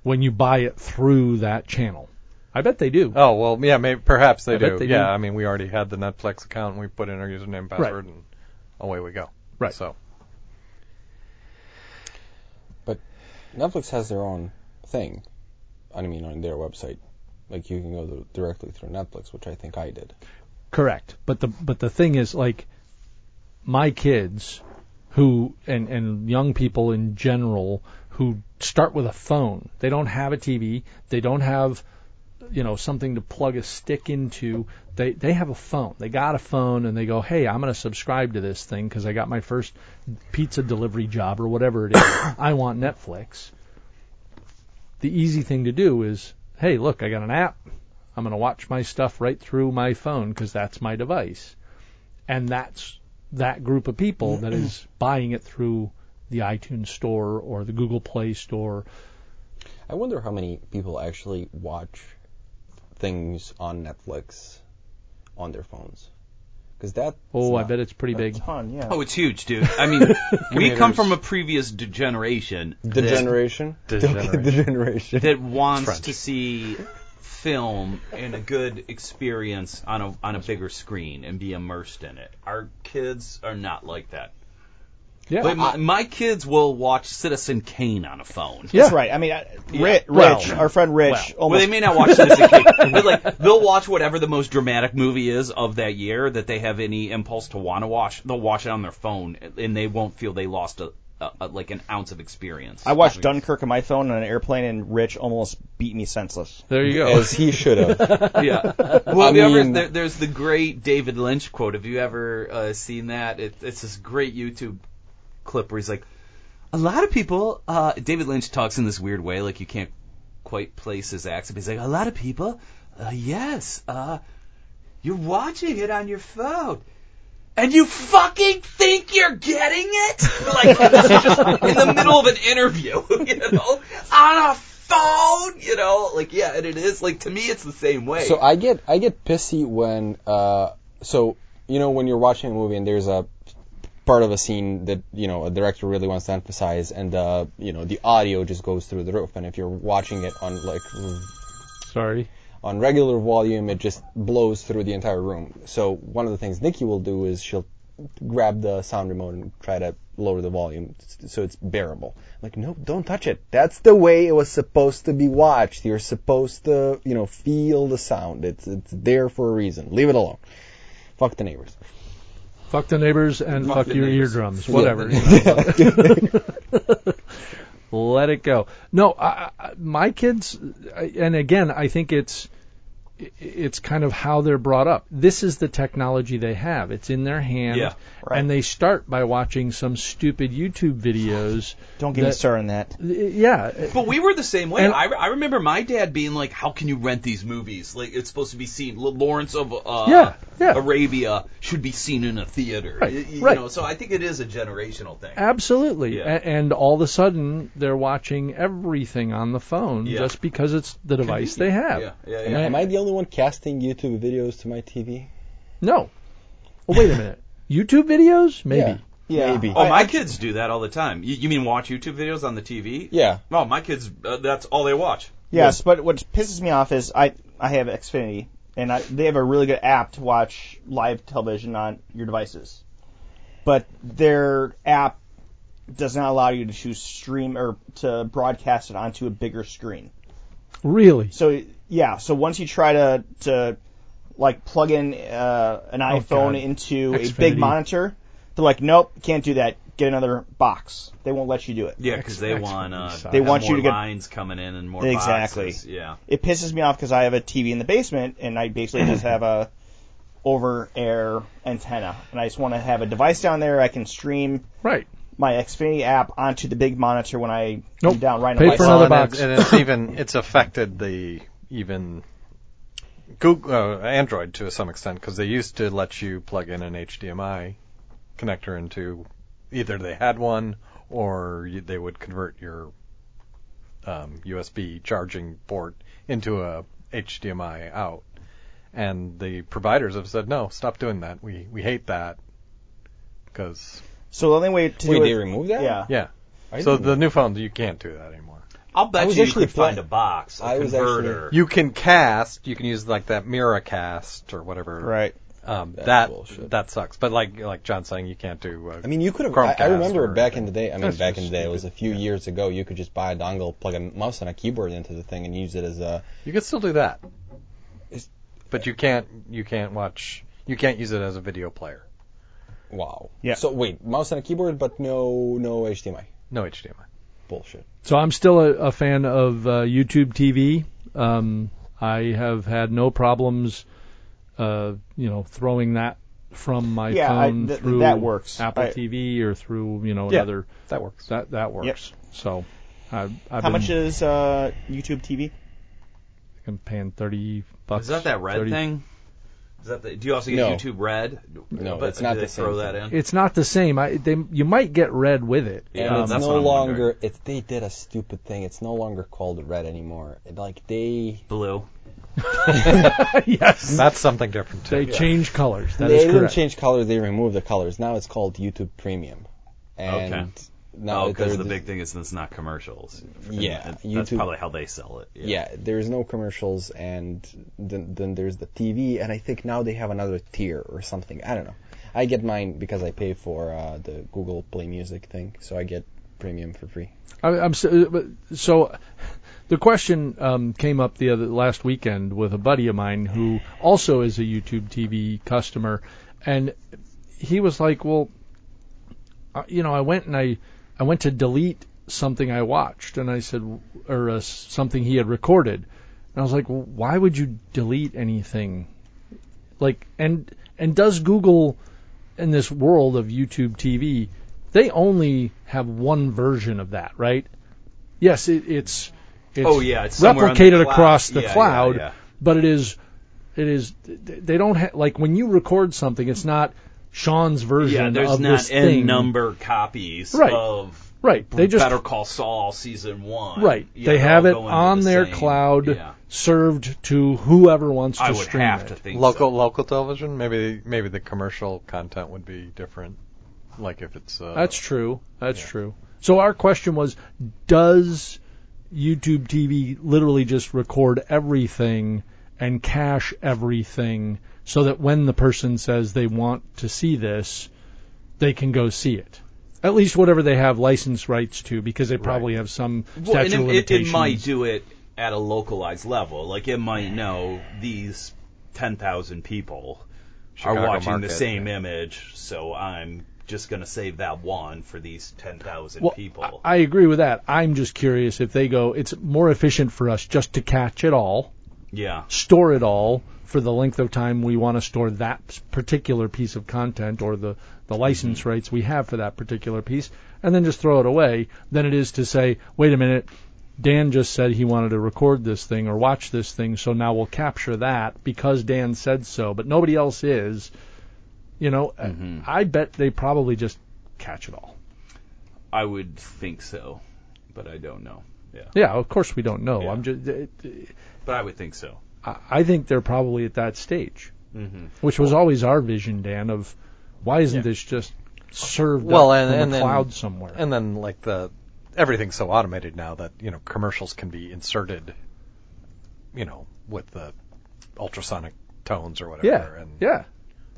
when you buy it through that channel? I bet they do. Oh well, yeah, maybe perhaps they I do. they yeah, do. I mean, we already had the Netflix account, and we put in our username, and password, and away we go. Right. So Netflix has their own thing. I mean, on their website, like you can go directly through Netflix, which I think I did. Correct. But the but the thing is like my kids who and and young people in general who start with a phone. They don't have a TV, they don't have you know something to plug a stick into. They they have a phone. They got a phone and they go, "Hey, I'm going to subscribe to this thing cuz I got my first pizza delivery job or whatever it is. I want Netflix." The easy thing to do is, "Hey, look, I got an app. I'm going to watch my stuff right through my phone because that's my device. And that's that group of people that is buying it through the iTunes store or the Google Play store. I wonder how many people actually watch things on Netflix on their phones. Because that. Oh, I bet it's pretty big. ton, yeah. Oh, it's huge, dude. I mean, we come from a previous d- generation The generation. Degeneration. the generation. that wants French. to see film and a good experience on a on a bigger screen and be immersed in it. Our kids are not like that. Yeah. But my, my kids will watch Citizen Kane on a phone. yeah. That's right. I mean, I- Rich, Well- Rich our friend Rich, Well, almost they may not watch Citizen Kane, but like they'll watch whatever the most dramatic movie is of that year that they have any impulse to want to watch. They'll watch it on their phone, and they won't feel they lost a, a, a like an ounce of experience. I watched Dunkirk on my phone on an airplane, and Rich almost beat me senseless. There you go. As he should have. yeah. Well, have you ever, there, there's the great David Lynch quote. Have you ever uh, seen that? It, it's this great YouTube clip where he's like, a lot of people. Uh, David Lynch talks in this weird way, like you can't quite place his accent. He's like, a lot of people. Uh, yes. Uh, you're watching it on your phone. And you fucking think you're getting it? Like, in the middle of an interview, you know? On a phone, you know? Like, yeah, and it is, like, to me, it's the same way. So I get I get pissy when uh so you know when you're watching a movie and there's a part of a scene that you know a director really wants to emphasize and uh you know the audio just goes through the roof and if you're watching it on like Sorry. on regular volume it just blows through the entire room. So one of the things Nikki will do is she'll grab the sound remote and try to lower the volume so it's bearable. Like no, don't touch it. That's the way it was supposed to be watched. You're supposed to, you know, feel the sound. It's it's there for a reason. Leave it alone. Fuck the neighbors. Fuck the neighbors and fuck, the your neighbors. eardrums. Whatever. you know. Let it go. No, I, I, my kids, I- and again, I think it's it's kind of how they're brought up. This is the technology they have. It's in their hand, Yeah, right. and they start by watching some stupid YouTube videos. Don't get me started on that. Yeah, But we were the same way. And- I, I remember my dad being like, "How can you rent these movies? Like it's supposed to be seen. Lawrence of uh, Yeah, yeah. Arabia should be seen in a theater. Right, Y- you right. know, so I think it is a generational thing. Absolutely. Yeah. A- and all of a sudden, they're watching everything on the phone Yeah. just because it's the device they have. Yeah, yeah, Am, yeah. am I the only one casting YouTube videos to my TV? No. Well, wait a minute. YouTube videos? Maybe. Yeah. Yeah. Maybe. Oh, my I- kids do that all the time. You, you mean watch YouTube videos on the TV? Yeah. Oh, my kids, uh, that's all they watch. Yes, but what pisses me off is I I have Xfinity, and I, they have a really good app to watch live television on your devices, but their app does not allow you to choose stream or to broadcast it onto a bigger screen. Really? So yeah, so once you try to to like plug in uh, an Oh, iPhone God. into a big monitor, they're like, nope, can't do that. Get another box. They won't let you do it. Yeah, because they want uh, They have want you to get- lines coming in and more Exactly. boxes. Yeah. it pisses me off because I have a TV in the basement and I basically just have a over air antenna and I just want to have a device down there I can stream Right. my Xfinity app onto the big monitor when I Nope. am down right Pay on my for another box. And it's even it's affected the even Google uh, Android to some extent because they used to let you plug in an HDMI connector into either they had one or you, they would convert your um, USB charging port into a HDMI out. And the providers have said no, stop doing that. We we hate that because So the only way to Wait, do they it, removed that? yeah, yeah. I So didn't the know. new phones you can't do that anymore. I'll bet I was you you actually could find a box, a I was actually- You can cast. You can use like that Miracast or whatever. right. Um, that bullshit. that sucks. But like like John's saying, you can't do. Uh, I mean, you could have. I, I remember or back in the day. I mean, That's back in the day, it was a stupid. few years ago. You could just buy a dongle, plug a mouse and a keyboard into the thing, and use it as a. you can still do that. But you can't. You can't watch. You can't use it as a video player. Wow. Yeah. So wait, mouse and a keyboard, but no, no HDMI. No HDMI. Bullshit. So I'm still a, a fan of uh, YouTube TV. Um, I have had no problems, uh, you know, throwing that from my Yeah, I- phone th- through that works. Apple I- TV or through you know Yeah. another. That works. That that works. So I, I've How been, much is uh, YouTube TV? I'm paying thirty bucks. Is that that red 30 thing? Is that the, do you also get No. YouTube Red? No, but it's not the they throw same that thing. in. It's not the same. I, they, you might get red with it. Yeah, and Um, it's that's no what I'm longer. It's they did a stupid thing. It's no longer called red anymore. It, like they Blue. yes. That's something different too. They change colors. That they is didn't correct. change colors. They removed the colors. Now it's called YouTube Premium. And Okay. Now oh, because they're the the- big thing is it's not commercials. Yeah, And that's YouTube- probably how they sell it. Yeah, there's no commercials, and then, then there's the TV, and I think now they have another tier or something. I don't know. I get mine because I pay for uh, the Google Play Music thing, so I get premium for free. I, I'm so, so the question um, came up the other last weekend with a buddy of mine who also is a YouTube TV customer, and he was like, "Well, uh, you know, I went and I I went to delete something I watched, and I said, or uh, something he had recorded, and I was like, well, why would you delete anything? Like, and and does Google in this world of YouTube TV, they only have one version of that, right? Yes, it, it's it's Oh yeah, it's on the replicated across the Yeah, yeah, cloud, yeah. but it is it is they don't ha- like when you record something, it's not Sean's version Yeah, there's of not this n thing. number copies Right. of Right, they just Better Call Saul season one. right. Yeah, they they're have it on the their same- cloud, Yeah. served to whoever wants to I would stream have it. to think local so. local television. Maybe maybe the commercial content would be different. Like if it's uh, That's true. That's true. So our question was, does YouTube TV literally just record everything and cache everything so that when the person says they want to see this, they can go see it? At least whatever they have license rights to, because they probably have some Well, and statute of it, it, it might do it at a localized level. Like it might know these 10,000 people Chicago are watching the same yeah. image, so I'm just going to save that one for these 10,000 well, people. I I agree with that. I'm just curious if they go, it's more efficient for us just to catch it all yeah. store it all for the length of time we want to store that particular piece of content or the, the license Mm-hmm. rights we have for that particular piece, and then just throw it away, than it is to say, wait a minute, Dan just said he wanted to record this thing or watch this thing, so now we'll capture that because Dan said so, but nobody else is. You know, Mhm. I bet they probably just catch it all. I would think so, but I don't know. Yeah. Yeah, of course we don't know. Yeah. I'm just, it, But I would think so. I I think they're probably at that stage. Mm-hmm. which was always our vision, Dan, of why isn't Yeah. this just served Well, up and- a then- cloud somewhere? and then like the everything's so automated now that you know commercials can be inserted, you know, with the ultrasonic tones or whatever, yeah, and yeah.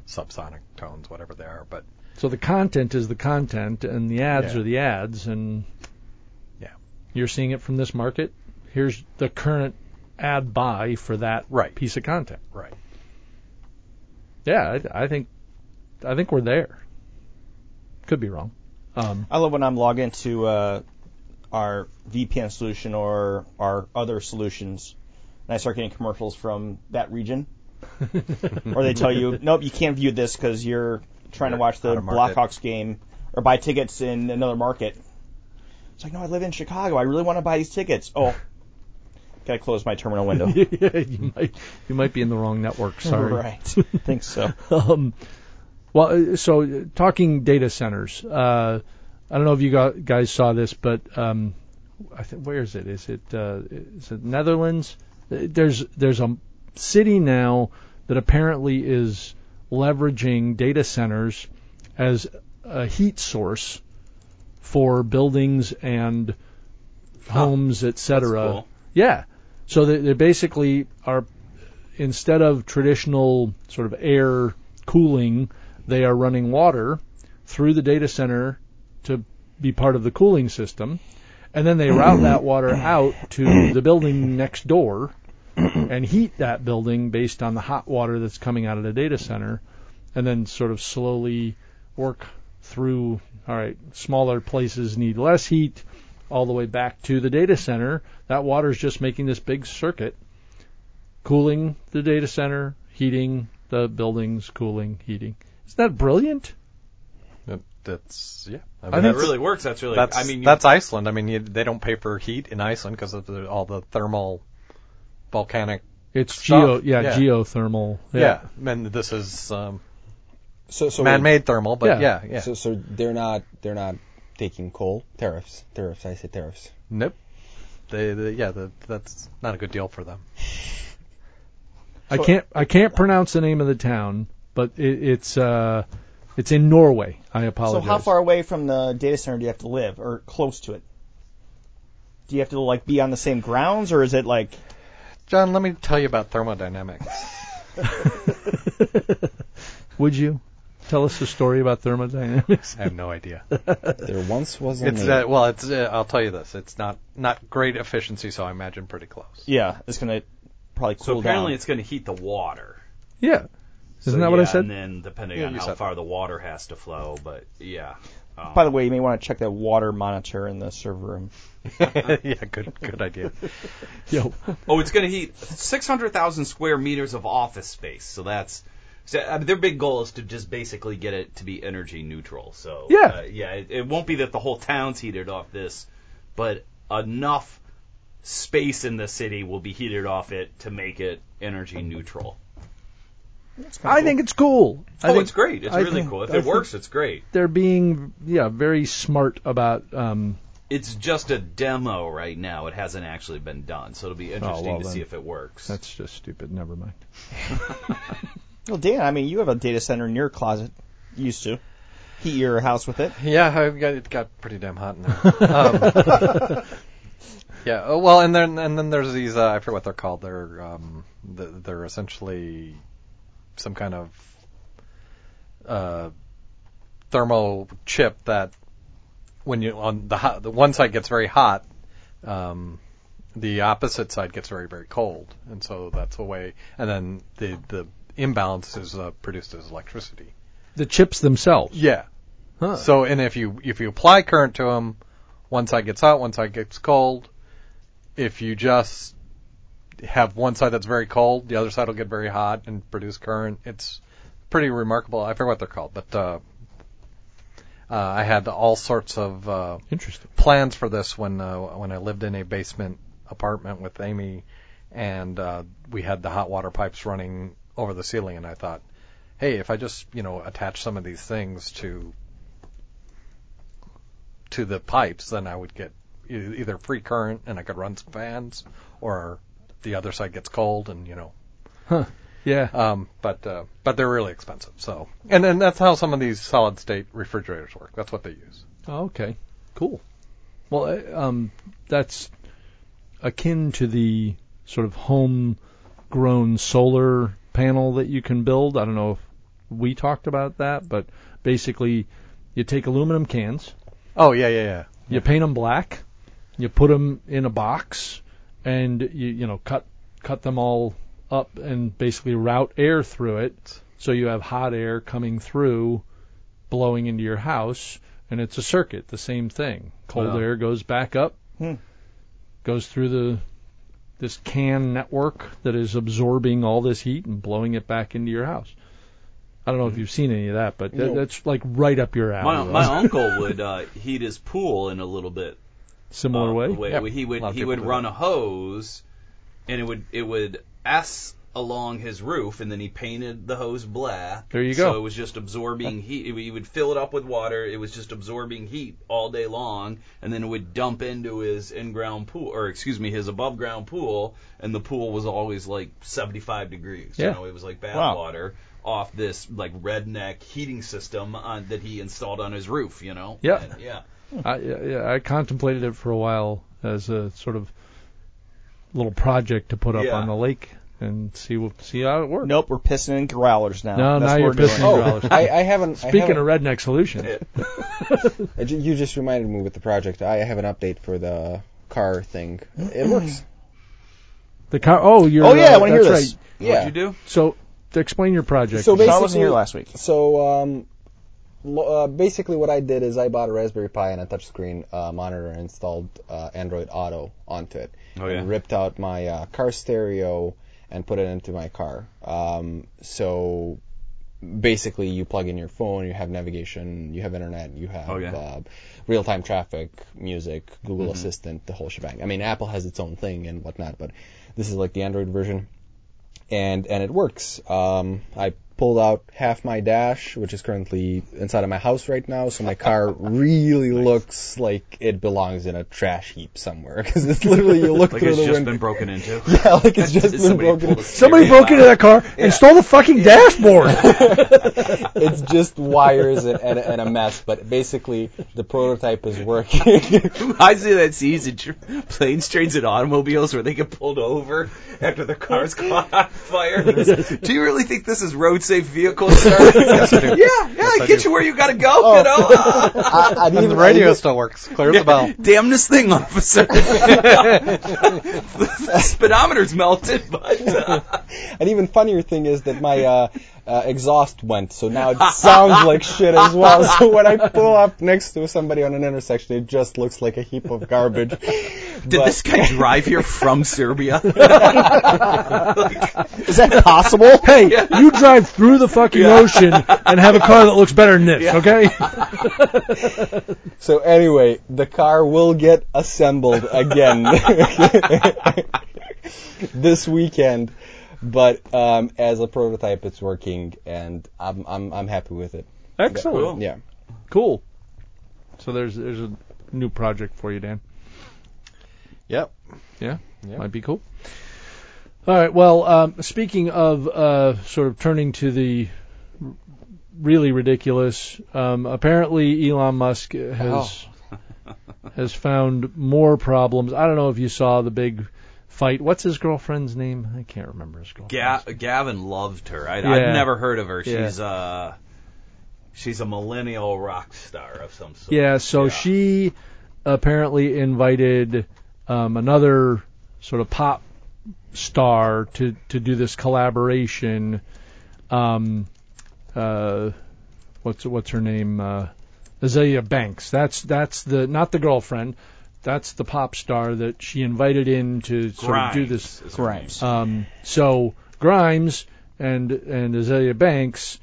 subsonic tones, whatever they are. But So the content is the content, and the ads Yeah. are the ads, and Yeah. you're seeing it from this market. Here's the current ad buy for that Right. piece of content. right, Yeah, I, I think I think we're there. Could be wrong. Um, I love when I'm logged into uh, our VPN solution or our other solutions, and I start getting commercials from that region, or they tell you, nope, you can't view this because you're trying to You're watch the out of market. Blackhawks game or buy tickets in another market. It's like, no, I live in Chicago. I really want to buy these tickets. Oh, gotta close my terminal window. yeah, you might you might be in the wrong network. Sorry. right. think so. um, well, uh, so uh, talking data centers. Uh, I don't know if you got, guys saw this, but um, I think where is it? Is it uh, is it Netherlands? Uh, There's there's a city now that apparently is leveraging data centers as a heat source for buildings and homes, etc. cool. Yeah. So they, they basically are instead of traditional sort of air cooling, they are running water through the data center to be part of the cooling system. And then they route that water out to the building next door and heat that building based on the hot water that's coming out of the data center. And then sort of slowly work through, all right, smaller places need less heat all the way back to the data center. That water is just making this big circuit cooling the data center, heating the buildings, cooling, heating. Isn't that brilliant? That's yeah. I I mean, think That that's, really works. That's really. that's I mean, you, that's Iceland. I mean, you, they don't pay for heat in Iceland because of the, all the thermal, volcanic It's stuff. geo, yeah, Yeah. geothermal. Yeah. and this is um, So so man-made thermal, but Yeah. yeah, yeah. So so they're not they're not taking coal tariffs tariffs. I say tariffs. nope. They, they yeah, the, that's not a good deal for them. I can't I can't pronounce the name of the town, but it, it's uh it's in Norway. I apologize. So how far away from the data center do you have to live, or close to it? Do you have to like be on the same grounds, or is it like John, let me tell you about thermodynamics. Would you tell us a story about thermodynamics? I have no idea. There once was a It's name. uh, well, it's uh, I'll tell you this. It's not not great efficiency, so I imagine pretty close. yeah, it's gonna probably cool So apparently down? it's going to heat the water. Yeah. Isn't So, that what I yeah, said? And then depending Yeah, on you how said far the water has to flow, but yeah. Um, By the way, you may want to check that water monitor in the server room. yeah, good good idea. Yo, oh, it's going to heat 600,000 square meters of office space. So that's so, I mean, their big goal is to just basically get it to be energy neutral. So Yeah. uh, yeah, it, it won't be that the whole town's heated off this, but enough space in the city will be heated off it to make it energy neutral. I think it's cool. I oh, think it's great. It's I really think- cool. If I it works, it's great. they're being yeah very smart about um It's just a demo right now. It hasn't actually been done, so it'll be interesting Oh, well to then. see if it works. that's just stupid. Never mind. Well, Dan, I mean, you have a data center in your closet. Used to heat your house with it. Yeah, I've got, it got pretty damn hot in there. Um, yeah, oh, well, and then and then there's these uh, I forget what they're called. They're um, they're essentially some kind of uh, thermal chip that when you on the hot, the one side gets very hot, um, the opposite side gets very very cold, and so that's a way. And then the the imbalance is uh, produced as electricity. The chips themselves. Yeah. Huh. So, and if you if you apply current to them, one side gets hot, one side gets cold. If you just have one side that's very cold, the other side will get very hot and produce current. It's pretty remarkable. I forget what they're called, but uh, uh, I had all sorts of uh, Interesting. plans for this when uh, when I lived in a basement apartment with Amy, and uh, we had the hot water pipes running over the ceiling, and I thought, hey, if I just you know attach some of these things to to the pipes, then I would get either free current and I could run some fans, or the other side gets cold and you know Huh. Yeah. um, but uh, but they're really expensive. So and and that's how some of these solid state refrigerators work. That's what they use. Oh, okay. Cool. Well, um, that's akin to the sort of home-grown solar panel that you can build. I don't know if we talked about that, but basically, you take aluminum cans, Oh yeah yeah yeah. you paint them black, you put them in a box, and you you know cut cut them all up and basically route air through it, so you have hot air coming through, blowing into your house, and it's a circuit, the same thing. Cold Wow. air goes back up, Hmm. goes through the this can network that is absorbing all this heat and blowing it back into your house. I don't know if you've seen any of that, but that, No. that's like right up your alley. My, though. my uncle would uh, heat his pool in a little bit Similar uh, way. way. Yep. He would he would run that. a hose, and it would it would s along his roof, and then he painted the hose black. There you go. So it was just absorbing heat. He would fill it up with water. It was just absorbing heat all day long, and then it would dump into his in-ground pool, or excuse me, his above-ground pool, and the pool was always like 75 degrees. Yeah. You know, it was like bath Wow. water off this like redneck heating system on, that he installed on his roof. You know. Yeah. And, yeah. I, yeah, yeah, I contemplated it for a while as a sort of little project to put up Yeah. on the lake and see what, see how it works. Nope, we're pissing in growlers now. No, That's now what you're we're doing. pissing in Oh. I, I haven't. I Speaking haven't, of redneck solution, I you just reminded me with the project. I have an update for the car thing. It works. the car. Oh, you're. Oh, yeah, I uh, wanna hear this. Right. Yeah. What'd you do? So, to explain your project. So I wasn't here last week. So um, lo- uh, basically, what I did is I bought a Raspberry Pi and a touchscreen uh, monitor and installed uh, Android Auto onto it. Oh, yeah. And ripped out my uh, car stereo and put it into my car. Um, so basically, you plug in your phone, you have navigation, you have internet, you have Oh, yeah. uh, real-time traffic, music, Google Mm-hmm. Assistant, the whole shebang. I mean, Apple has its own thing and whatnot, but this is like the Android version. and and it works. Um, I pulled out half my dash, which is currently inside of my house right now, so my car really looks like it belongs in a trash heap somewhere because it's literally you look Like through it's just been broken into. yeah, like it's just been Somebody broken. pulled a Somebody stereo broke into that car and stole the fucking dashboard. it's just wires and, and, and a mess, but basically the prototype is working. I me of that scene in tr- planes, trains, and automobiles where they get pulled over after their cars caught on fire. do you really think this is road safe vehicle, sir? Yes, I do. Yeah, yeah, I get do. you where you gotta go, Oh. you know? I, I'd And the radio I'd still works. Clear as a bell. Damn this thing, officer. the speedometer's melted, but uh, An even funnier thing is that my uh, uh, exhaust went, so now it sounds like shit as well. So when I pull up next to somebody on an intersection, it just looks like a heap of garbage. did this guy drive here from Serbia? Is that possible? hey, you drive through the fucking ocean and have a car that looks better than this, okay? So anyway, the car will get assembled again this weekend, but um, as a prototype, it's working, and I'm I'm I'm happy with it. Excellent. Yeah. Cool. So there's there's a new project for you, Dan. Yep. Yeah, Yeah. might be cool. All right. Well, um, speaking of uh, sort of turning to the r- really ridiculous, um, apparently Elon Musk has has found more problems. I don't know if you saw the big fight. What's his girlfriend's name? I can't remember his girlfriend. Ga- Gavin loved her. I, Yeah. I've never heard of her. Yeah. She's uh, she's a millennial rock star of some sort. Yeah, so Yeah. she apparently invited um, another sort of pop star to to do this collaboration. Um, uh, what's what's her name? Uh, Azealia Banks. That's that's the not the girlfriend. That's the pop star that she invited in to sort of do this is Grimes. um, so Grimes and and Azealia Banks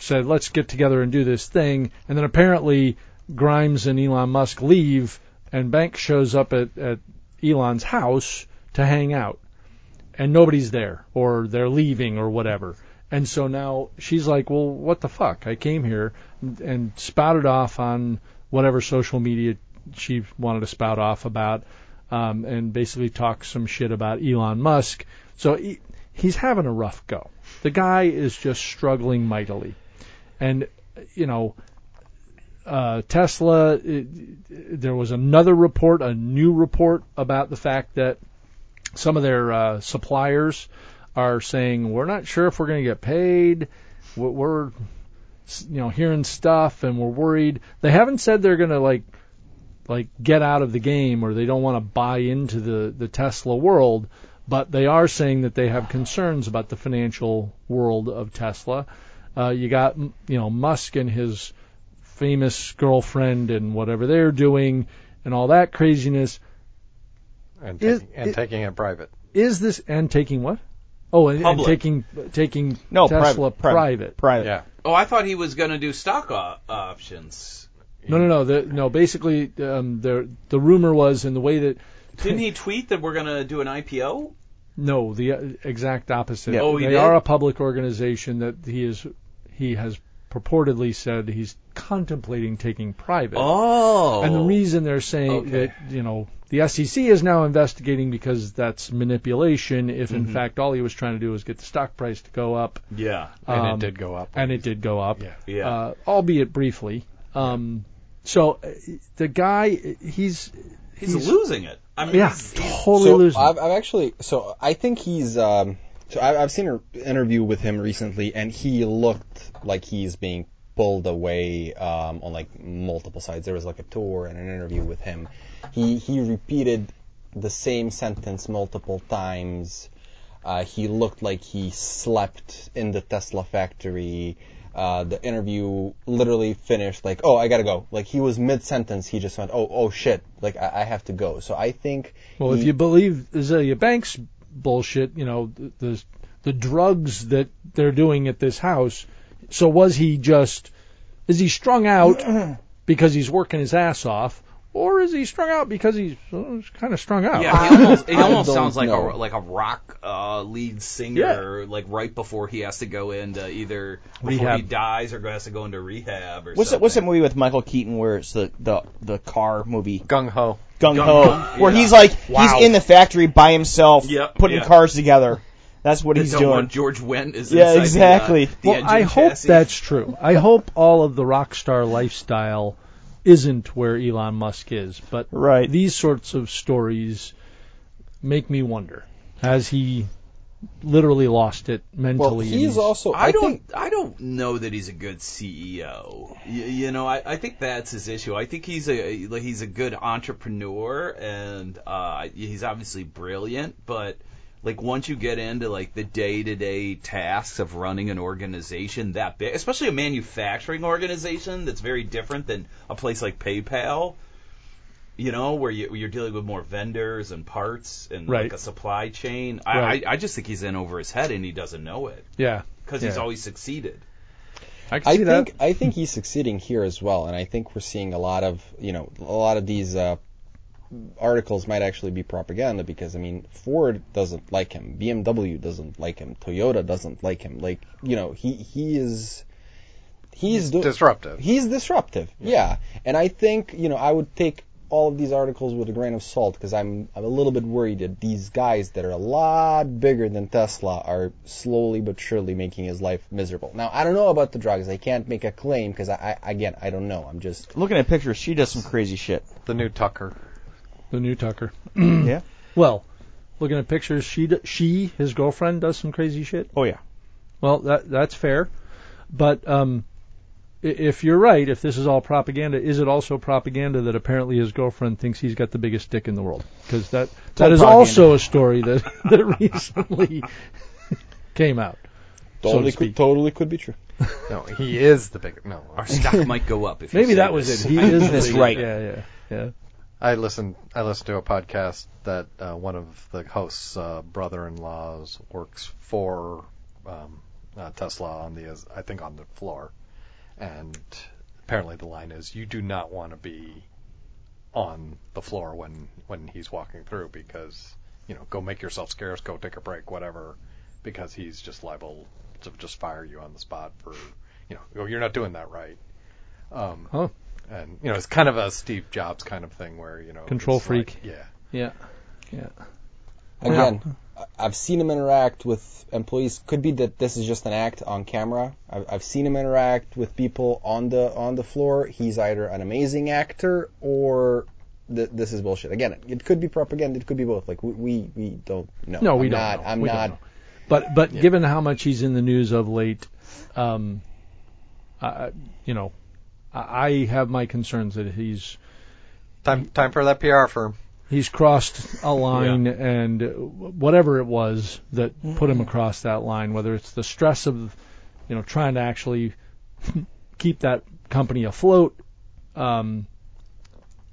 said, "Let's get together and do this thing." And then apparently Grimes and Elon Musk leave, and Banks shows up at at Elon's house to hang out, and nobody's there, or they're leaving, or whatever. And so now she's like, "Well, what the fuck? I came here and, and spouted off on whatever social media she wanted to spout off about." um, and basically talk some shit about Elon Musk. So he, he's having a rough go. The guy is just struggling mightily, and you know, uh, Tesla. It, there was another report, a new report about the fact that some of their uh, suppliers are saying we're not sure if we're going to get paid. We're, we're you know hearing stuff and we're worried. They haven't said they're going to like like get out of the game or they don't want to buy into the the Tesla world, but they are saying that they have concerns about the financial world of Tesla. Uh, you got you know Musk and his famous girlfriend and whatever they're doing and all that craziness. And, Is- taking, and it- taking it private. Is this and taking what? Oh, and, and taking taking No, Tesla private, private. Private. Yeah. Oh, I thought he was going to do stock op- options. No, no, no. The, no, basically, um, the the rumor was, in the way that Didn't he tweet that we're going to do an IPO? No, the uh, exact opposite. Yeah. Oh, he they did? are a public organization that he is he has purportedly said he's contemplating taking private. Oh. And the reason they're saying Okay. that you know the SEC is now investigating because that's manipulation. If Mm-hmm. in fact all he was trying to do was get the stock price to go up, Yeah. And Um, it did go up. and it did go up, Yeah. Yeah. uh, albeit briefly. Um, so uh, the guy, he's he's, he's- losing it. I mean, yeah, he's, he's- totally so losing. I've, I've actually, so I think he's, um, so I, I've seen an interview with him recently, and he looked like he's being pulled away um, on like multiple sides. There was like a tour and an interview with him. He he repeated the same sentence multiple times. Uh, he looked like he slept in the Tesla factory. Uh, the interview literally finished like, oh, I gotta go. Like he was mid sentence, he just went, oh, oh shit, like I, I have to go. So I think. Well, if you believe Azealia Banks bullshit, you know, the, the the drugs that they're doing at this house. So was he just is he strung out because he's working his ass off or is he strung out because he's uh, kind of strung out? Yeah, he almost, he almost sounds like know. a like a rock uh, lead singer, like right before he has to go into either before Rehab. he dies or has to go into rehab or What's that? something. What's that movie with Michael Keaton where it's the the the car movie Gung Ho. Gung Gung Ho, Ho, where yeah. he's like Wow. he's in the factory by himself, Yep, putting yeah. cars together. That's what They he's don't doing. want George Wendt is Yeah, exactly. The, uh, the Well, engine I hope that's true. I hope all of the rock star lifestyle isn't where Elon Musk is, but Right. these sorts of stories make me wonder: has he literally lost it mentally? and he's also. I, don't. think I don't know that he's a good CEO. You, you know, I, I think that's his issue. I think he's a like, he's a good entrepreneur, and uh, he's obviously brilliant. But like once you get into like the day to day tasks of running an organization that big, especially a manufacturing organization that's very different than a place like PayPal. You know, where you, you're dealing with more vendors and parts and Right. like a supply chain. Right. I, I, I just think he's in over his head and he doesn't know it yeah, because he's Yeah. always succeeded. I can I see think that. I think he's succeeding here as well, and I think we're seeing a lot of you know a lot of these uh, articles might actually be propaganda because I mean Ford doesn't like him, BMW doesn't like him, Toyota doesn't like him. Like you know he he is he's do- Disruptive. He's disruptive, yeah. And I think you know I would take all of these articles with a grain of salt because I'm I'm a little bit worried that these guys that are a lot bigger than Tesla are slowly but surely making his life miserable. Now I don't know about the drugs. I can't make a claim because I, I again I don't know. I'm just Looking at pictures, she does some crazy shit. The new Tucker. The new Tucker. yeah. Well, looking at pictures, she d- she his girlfriend does some crazy shit. Oh yeah. Well, that that's fair, but um, if you're right, if this is all propaganda, is it also propaganda that apparently his girlfriend thinks he's got the biggest dick in the world? Because that that all propaganda. also a story that that recently came out. so to totally could, totally could be true. No, he is the big. No, Our stock might go up if Maybe say that was this. it. He is the That's biggest- right. Yeah, yeah, yeah. I listened. I listened to a podcast that uh, one of the hosts' uh, brother-in-laws works for um, uh, Tesla on the, I think, on the floor, and apparently the line is, "You do not want to be on the floor when when he's walking through because you know, go make yourself scarce, go take a break, whatever, because he's just liable to just fire you on the spot for, you know, oh, you're not doing that right." Um, Huh. And you know, it's kind of a Steve Jobs kind of thing where you know, Control freak. like- yeah. Yeah. Yeah. Again, I- I've seen him interact with employees. Could be that this is just an act on camera. I've, I've seen him interact with people on the on the floor. He's either an amazing actor or th- this is bullshit. Again, it could be propaganda. It could be both. Like we we, we don't know. No, we I'm don't not, know. I'm We don't not. know. But but given how much he's in the news of late, um, I, you know, I I have my concerns that he's Time time for that PR firm. he's crossed a line and whatever it was that put him across that line, whether it's the stress of, you know, trying to actually keep that company afloat, um,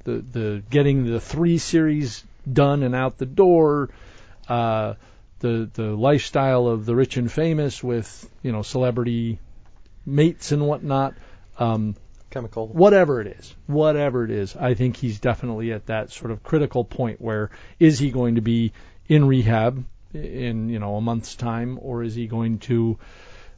the the getting the three series done and out the door, uh, the the lifestyle of the rich and famous with you know celebrity mates and whatnot. Um, Chemical. whatever it is, whatever it is, I think he's definitely at that sort of critical point where is he going to be in rehab in you know a month's time, or is he going to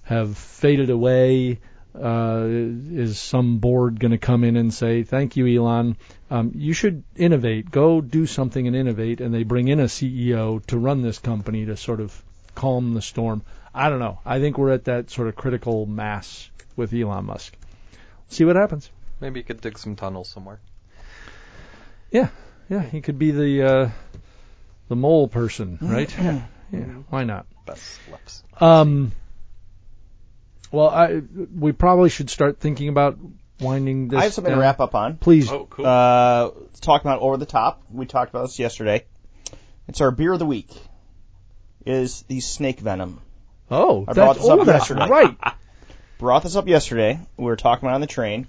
have faded away? Uh, is some board going to come in and say, "Thank you, Elon. Um, you should innovate. Go do something and innovate." And they bring in a CEO to run this company to sort of calm the storm. I don't know. I think we're at that sort of critical mass with Elon Musk. See what happens. Maybe you could dig some tunnels somewhere. Yeah, yeah. he could be the uh, the mole person, right? yeah, why not? Best lips. Um, well, I we probably should start thinking about winding this. I have something to wrap up on. Please. Oh, cool. Uh, let's talk about over the top. We talked about this yesterday. It's our beer of the week. Is the snake venom. Oh, I that's, brought this up oh, that's yesterday. right. Brought this up yesterday. We were talking about it on the train.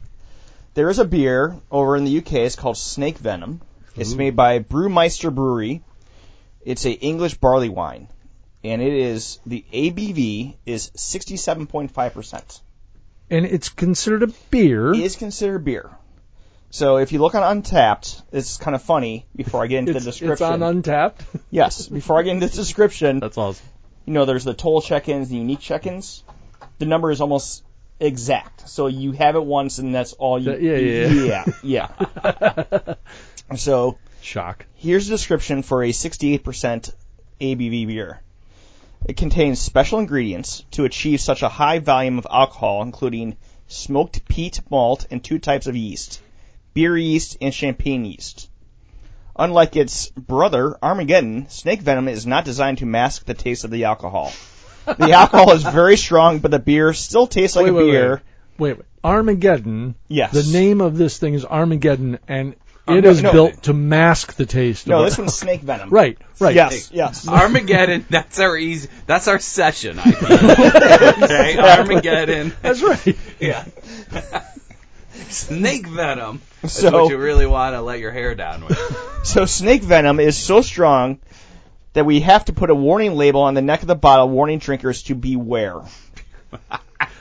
There is a beer over in the UK. It's called Snake Venom. It's made by Brewmeister Brewery. It's a English barley wine, and it is the ABV is 67.5 percent. And it's considered a beer. It is considered beer. So if you look on Untappd, it's kind of funny. Before I get into the description, it's on Untappd. yes. Before I get into the description, That's awesome. you know, there's the toll check-ins, the unique check-ins. The number is almost exact. So you have it once, and that's all you. Uh, yeah, yeah, yeah, yeah. so Shock. Here's a description for a 68% ABV beer. It contains special ingredients to achieve such a high volume of alcohol, including smoked peat malt and two types of yeast, beer yeast and champagne yeast. Unlike its brother, Armageddon, snake venom is not designed to mask the taste of the alcohol. The alcohol is very strong, but the beer still tastes like wait, a wait, beer. Wait, wait. Armageddon. Yes. The name of this thing is Armageddon, and it no, is no. built to mask the taste. No, of this it. one's snake venom. Right, right. Yes, yes. Armageddon. That's our easy. That's our session. idea. okay, Armageddon. That's right. Yeah. Snake venom. That's So- what you really want to let your hair down with. So snake venom is so strong that we have to put a warning label on the neck of the bottle warning drinkers to beware.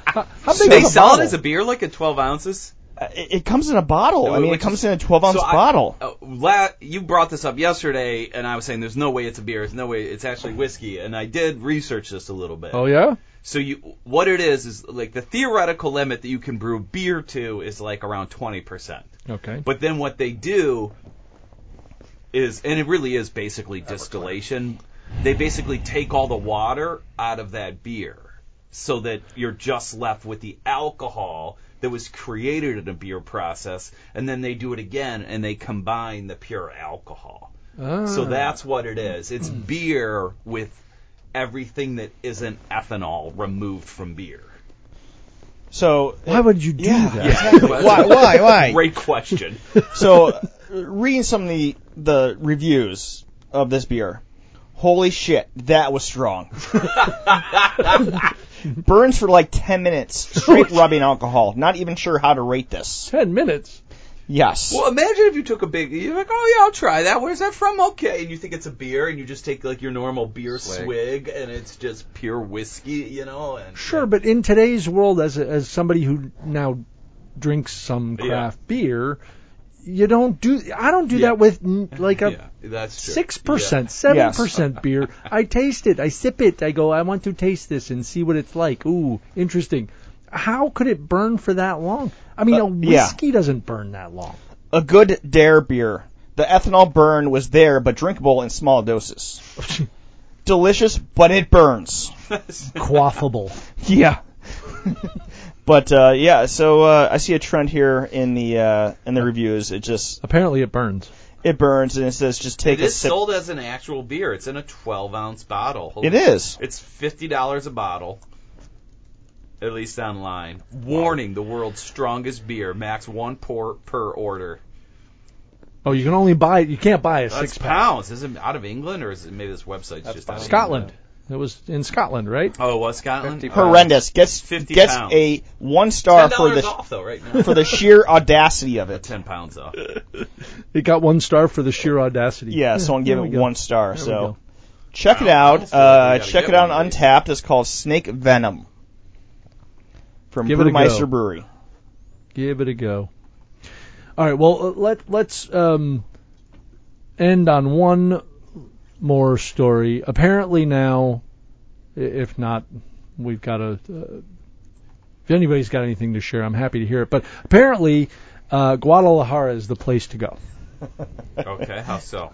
How big they is a sell bottle? it as a beer, like at 12 ounces. Uh, It, it comes in a bottle. I mean, it Which comes is- in a 12 ounce So I- bottle. Uh, la- you brought this up yesterday, and I was saying there's no way it's a beer. There's no way it's actually whiskey. And I did research this a little bit. Oh yeah. So you, what it is is like the theoretical limit that you can brew beer to is like around 20%. Okay. But then what they do is, and it really is basically distillation. They basically take all the water out of that beer so that you're just left with the alcohol that was created in a beer process, and then they do it again and they combine the pure alcohol. So Ah. that's what it is. It's beer with everything that isn't ethanol removed from beer. So Why would you do Yeah. that? Exactly. why? Why? Why? Great question. So, reading some of the the reviews of this beer, holy shit, that was strong. Burns for like 10 minutes, straight rubbing alcohol. Not even sure how to rate this. Ten minutes. Yes. Well, imagine if you took a big, you're like, oh yeah, I'll try that. Where's that from? Okay, and you think it's a beer, and you just take like your normal beer Swig. swig, and it's just pure whiskey, you know? And Sure, but in today's world, as a, as somebody who now drinks some craft beer, you don't do. I don't do Yeah. that with like a yeah, six percent, seven percent beer. I taste it, I sip it, I go, I want to taste this and see what it's like. Ooh, interesting. How could it burn for that long? I mean, Uh, a yeah. whiskey doesn't burn that long. a good dare beer. The ethanol burn was there, but drinkable in small doses. Delicious, but it burns. Quaffable. Yeah. but uh, yeah, so uh, I see a trend here in the uh, in the reviews. It just Apparently, it burns. it burns and it says just take It a is sip. sold as an actual beer. It's in a 12 ounce bottle. It is. It's fifty dollars a bottle. At least online. Warning: the world's strongest beer. Max one pour per order. Oh, you can only buy it. You can't buy a That's six pack. pounds. Is it out of England or is it maybe this website's That's just out of Scotland. It was in Scotland, right? Oh, it was Scotland. 50 Horrendous. Gets 50 gets pounds. a one Ten star for dollars the off though, right now. for the sheer audacity of it. Ten pounds off. It got one star for the sheer audacity. Yeah, someone there gave we it go. one star. There we So go. check it Wow, I out. almost feel we Uh, gotta check get it out one on these. Untappd. It's called Snake Venom from Give it a go. Brewmeister Brewery. Give it a go. All right. Well, uh, let let's um, end on one more story. Apparently now, if not, we've got a. Uh, if anybody's got anything to share, I'm happy to hear it. But apparently, uh, Guadalajara is the place to go. Okay, how so?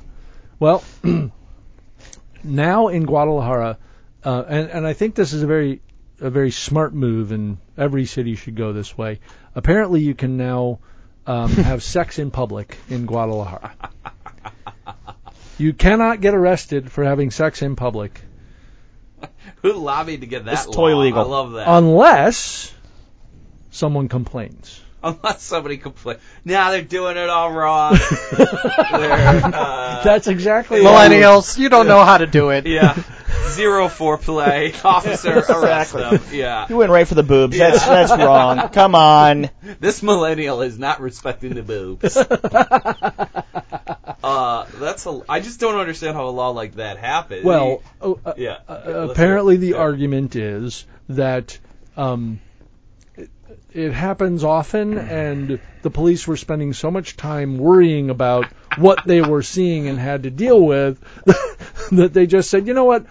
Well, now in Guadalajara, uh, and and I think this is a very a very smart move, and every city should go this way. Apparently, you can now um, have sex in public in Guadalajara. You cannot get arrested for having sex in public Who lobbied to get that It's law? totally legal. I love that. unless someone complains. Unless somebody complains. Now they're doing it all wrong. uh, That's exactly Millennials, you don't know how to do it. yeah. Zero foreplay. Officer, arrest them. Yeah. You went right for the boobs. That's that's wrong. Come on. This millennial is not respecting the boobs. uh, that's a. I just don't understand how a law like that happened. Well, uh, uh, yeah. uh, let's apparently the Yeah. argument is that um, it happens often, and the police were spending so much time worrying about what they were seeing and had to deal with that they just said, you know what,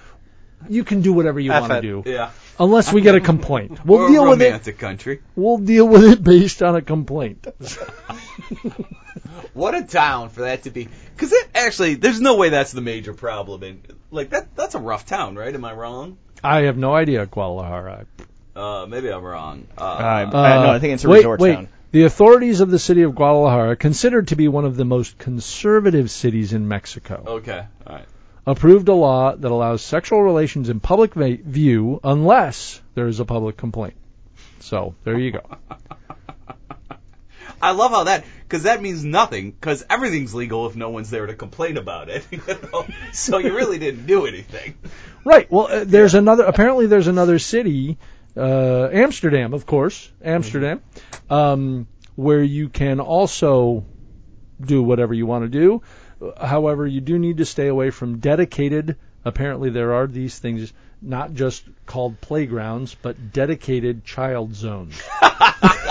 you can do whatever you want to do, Yeah. unless we get a complaint. We'll We're deal a with it. romantic country. We'll deal with it based on a complaint. What a town for that to be. Because it actually, there's no way that's the major problem. And like that, that's a rough town, right? Am I wrong? I have no idea, Guadalajara. Uh, maybe I'm wrong. Uh, I, I, no, I think it's a wait, resort wait. town. The authorities of the city of Guadalajara, considered to be one of the most conservative cities in Mexico, okay. All right. Approved a law that allows sexual relations in public va- view unless there is a public complaint. So there you go. I love how that because that means nothing because everything's legal if no one's there to complain about it. You know? so you really didn't do anything. Right. Well, uh, there's another. Apparently, there's another city, uh, Amsterdam, of course, Amsterdam, um, where you can also do whatever you want to do. However, you do need to stay away from dedicated. Apparently, there are these things not just called playgrounds, but dedicated child zones.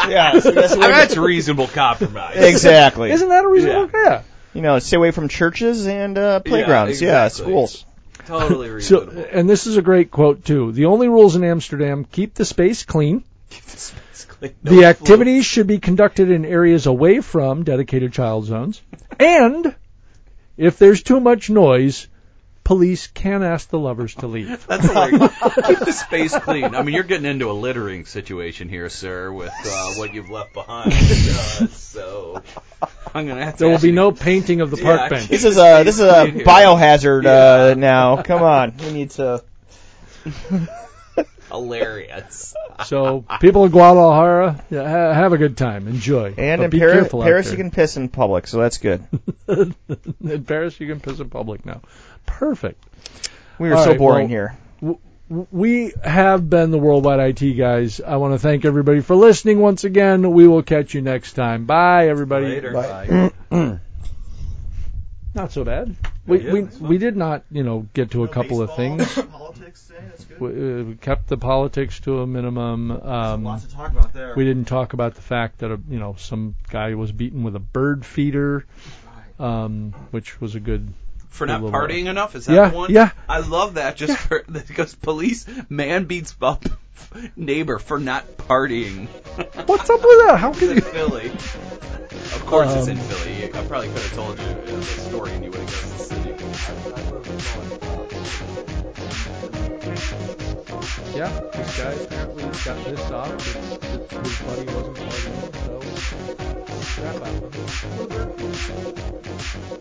Yeah, so that's I mean, that's a reasonable compromise. exactly. Isn't that a reasonable? Yeah. You know, stay away from churches and uh, playgrounds. Yeah, Yeah, exactly. schools. Totally So, reasonable. and this is a great quote too. The only rules in Amsterdam: keep the space clean. Basically, the no flu. activities should be conducted in areas away from dedicated child zones. And if there's too much noise, police can ask the lovers to leave. That's hilarious. Keep the space clean. I mean, you're getting into a littering situation here, sir, with uh, what you've left behind. Uh, so I'm gonna have to. There will be you- no painting of the park Yeah, bench. This is a this is a biohazard uh, Yeah. now. Come on, we need to. Hilarious. So people in Guadalajara, yeah, ha- have a good time, enjoy. And But in be Paris, careful out Paris there. you can piss in public, so that's good. in Paris, you can piss in public now. Perfect. We are All so right, boring well- here. We have been the Worldwide IT guys. I want to thank everybody for listening once again. We will catch you next time. Bye, everybody. Later. Not so bad. We Yeah, we we did not you know get to a couple of things. Politics today, that's good. We, uh, kept the politics to a minimum. Um, to talk about there. we didn't talk about the fact that a, you know some guy was beaten with a bird feeder, um, which was a good. For not little- partying enough? Is that Yeah, the one? yeah. I love that. Just for, because police man beats up neighbor for not partying. What's up with that? How It's can in you? Philly. Of course, it's in Um, Philly. I probably could have told you uh, the story, and you would have guessed the city. yeah, this guy apparently got this off. His, his buddy wasn't plugging it, so crap out of him.